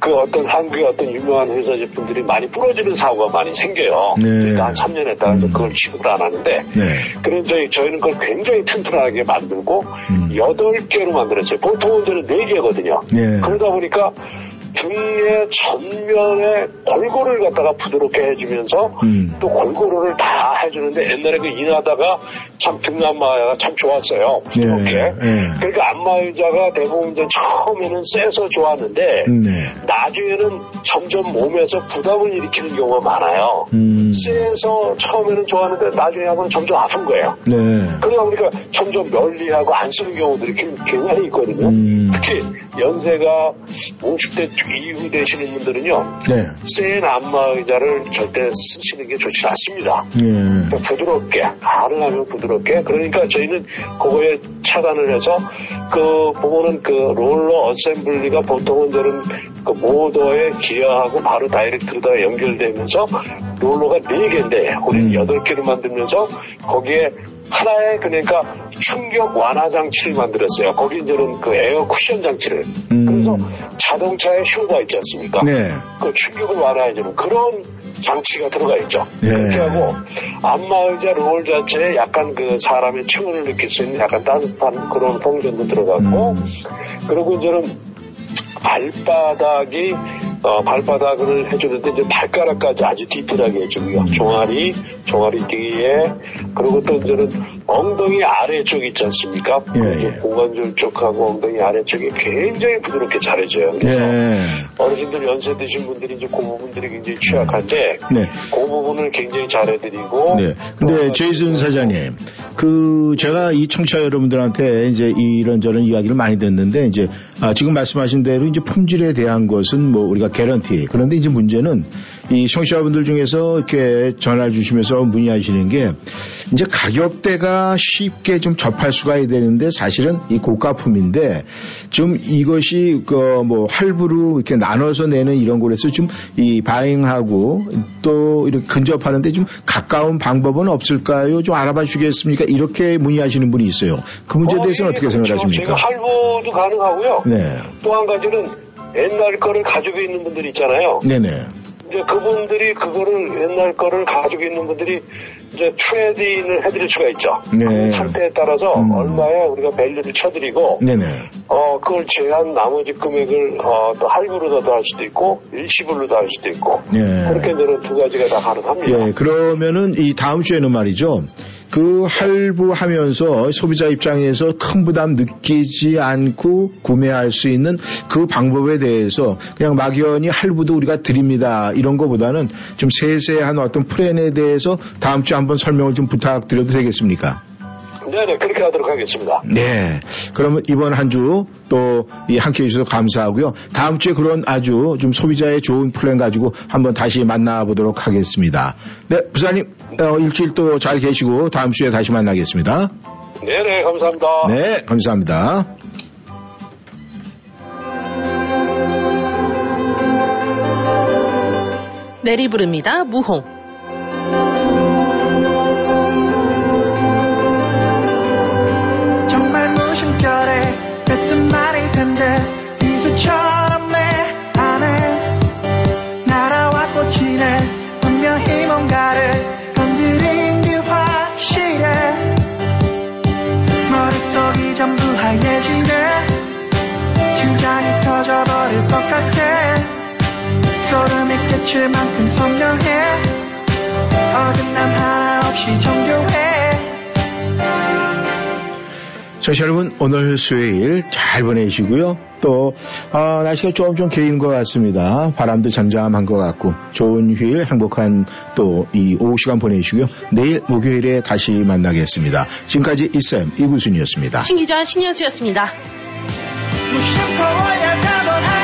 그 어떤 한국의 어떤 유명한 회사 제품들이 많이 부러지는 사고가 많이 생겨요. 네. 그러니까 한 3년 했다가 이제 그걸 취급을 안 하는데 네. 그래서 저희, 저희는 그걸 굉장히 튼튼하게 만들고 음. 여덟 개로 만들었어요. 보통은 저는 네 개거든요. 네. 그러다 보니까 등의 전면에 골고루를 갖다가 부드럽게 해주면서 음. 또 골고루를 다 해주는데 옛날에 그 인하다가 참 등안마가 참 좋았어요. 부드럽게. 네. 그러니까 안마의자가 대부분 이제 처음에는 세서 좋았는데 네. 나중에는 점점 몸에서 부담을 일으키는 경우가 많아요. 음. 세서 처음에는 좋았는데 나중에 하면 점점 아픈 거예요. 네. 그러다 보니까 점점 멀리하고 안 쓰는 경우들이 굉- 굉장히 있거든요. 음. 특히 연세가 50대 이후 되시는 분들은요. 네. 센 안마 의자를 절대 쓰시는 게 좋지 않습니다. 예. 부드럽게 가능하면 부드럽게 그러니까 저희는 그거에 착안을 해서 그 보면은 그 롤러 assembly가 보통은 저는 그 모터에 기어하고 바로 direct로 다 연결되면서 롤러가 네 개인데 우리는 여덟 개를 만들면서 거기에 하나의 그러니까 충격 완화 장치를 만들었어요. 거기 이제는 그 에어 쿠션 장치를 그래서 자동차에 쇼바가 있지 않습니까? 네. 그 충격을 완화해주는 그런 장치가 들어가 있죠. 네. 그렇게 하고 안마의자 롤 자체에 약간 그 사람의 체온을 느낄 수 있는 약간 따뜻한 그런 풍전도 들어가고 그리고 이제는 발바닥이 어, 발바닥을 해주는데 이제 발가락까지 아주 디테일하게 해주고요. 종아리, 종아리 뒤에 그리고 또 이제는 엉덩이 아래쪽 있지 않습니까? 그 고관절 쪽하고 엉덩이 아래쪽이 굉장히 부드럽게 잘해줘요. 그래서 예. 어르신들 연세 드신 분들이 이제 그 부분들이 굉장히 취약한데 네. 그 부분을 굉장히 잘해드리고 네. 근데 제이슨 사장님, 그 제가 이 청취자 여러분들한테 이제 이런저런 이야기를 많이 듣는데 이제 아, 지금 말씀하신 대로 이제 품질에 대한 것은 뭐 우리가 개런티. 그런데 이제 문제는 이 청취자분들 중에서 이렇게 전화를 주시면서 문의하시는 게 이제 가격대가 쉽게 좀 접할 수가 되는데 사실은 이 고가품인데 좀 이것이 그 뭐 할부로 이렇게 나눠서 내는 이런 거라서 좀 이 buying하고 또 이렇게 근접하는데 좀 가까운 방법은 없을까요? 좀 알아봐 주겠습니까? 이렇게 문의하시는 분이 있어요. 그 문제에 대해서는 어떻게 생각하십니까? 제가 할부도 가능하고요. 네. 또 한 가지는 옛날 거를 가지고 있는 분들 있잖아요. 네네. 이제 그분들이 그거를 옛날 거를 가지고 있는 분들이 이제 trade-in을 해드릴 수가 있죠. 네. 그 상태에 따라서 얼마에 우리가 value를 쳐드리고 네네. 어 그걸 제한 나머지 금액을 어, 또 할부로도 할 수도 있고 일시불로도 할 수도 있고 예. 그렇게 이제는 두 가지가 다 가능합니다. 예, 그러면은 이 다음 주에는 말이죠. 그 할부하면서 소비자 입장에서 큰 부담 느끼지 않고 구매할 수 있는 그 방법에 대해서 그냥 막연히 할부도 우리가 드립니다. 이런 거보다는 좀 세세한 어떤 플랜에 대해서 다음 주에 한번 설명을 좀 부탁드려도 되겠습니까? 네네 그렇게 하도록 하겠습니다. 네. 그러면 이번 한 주 또 이 함께 해주셔서 감사하고요. 다음 주에 그런 아주 좀 소비자의 좋은 플랜 가지고 한번 다시 만나보도록 하겠습니다. 네, 부사님, 어, 일주일 또 잘 계시고 다음 주에 다시 만나겠습니다. 네네 감사합니다. 네, 감사합니다. 내리 부릅니다. 무홍. 터져버릴 것 같아 소름이 끼칠 만큼 선명해 어긋남 하나 없이 정교해 청취자 여러분, 오늘 수요일 잘 보내시고요. 또, 아, 날씨가 조금 좀 개인 것 같습니다. 바람도 잠잠한 것 같고, 좋은 휴일, 행복한 또 이 오후 시간 보내시고요. 내일 목요일에 다시 만나겠습니다. 지금까지 이쌤 이구순이었습니다. 신기자 신현수였습니다. 무심코 올려다본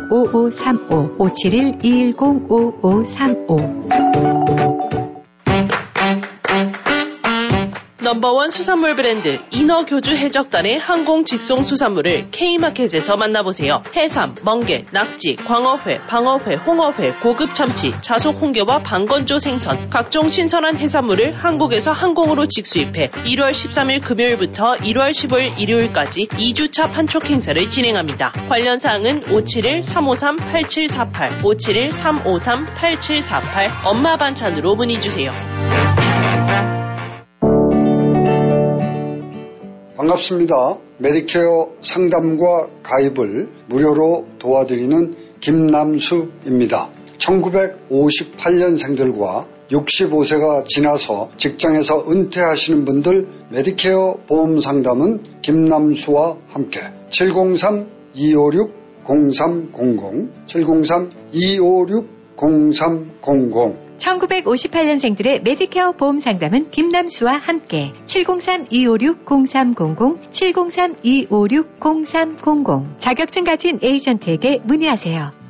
571-210-5535 571-210-5535 넘버원 수산물 브랜드 인어교주 해적단의 항공 직송 수산물을 K마켓에서 만나보세요. 해삼, 멍게, 낙지, 광어회, 방어회, 홍어회, 고급 참치, 자속 홍게와 방건조 생선, 각종 신선한 해산물을 한국에서 항공으로 직수입해 1월 13일 금요일부터 1월 15일 일요일까지 2주차 판촉 행사를 진행합니다. 관련 사항은 571-353-8748, 571-353-8748 엄마 반찬으로 문의 주세요. 반갑습니다. 메디케어 상담과 가입을 무료로 도와드리는 김남수입니다. 1958년생들과 65세가 지나서 직장에서 은퇴하시는 분들 메디케어 보험 상담은 김남수와 함께 703-256-0300 703-256-0300 1958년생들의 메디케어 보험 상담은 김남수와 함께 703-256-0300, 703-256-0300 자격증 가진 에이전트에게 문의하세요.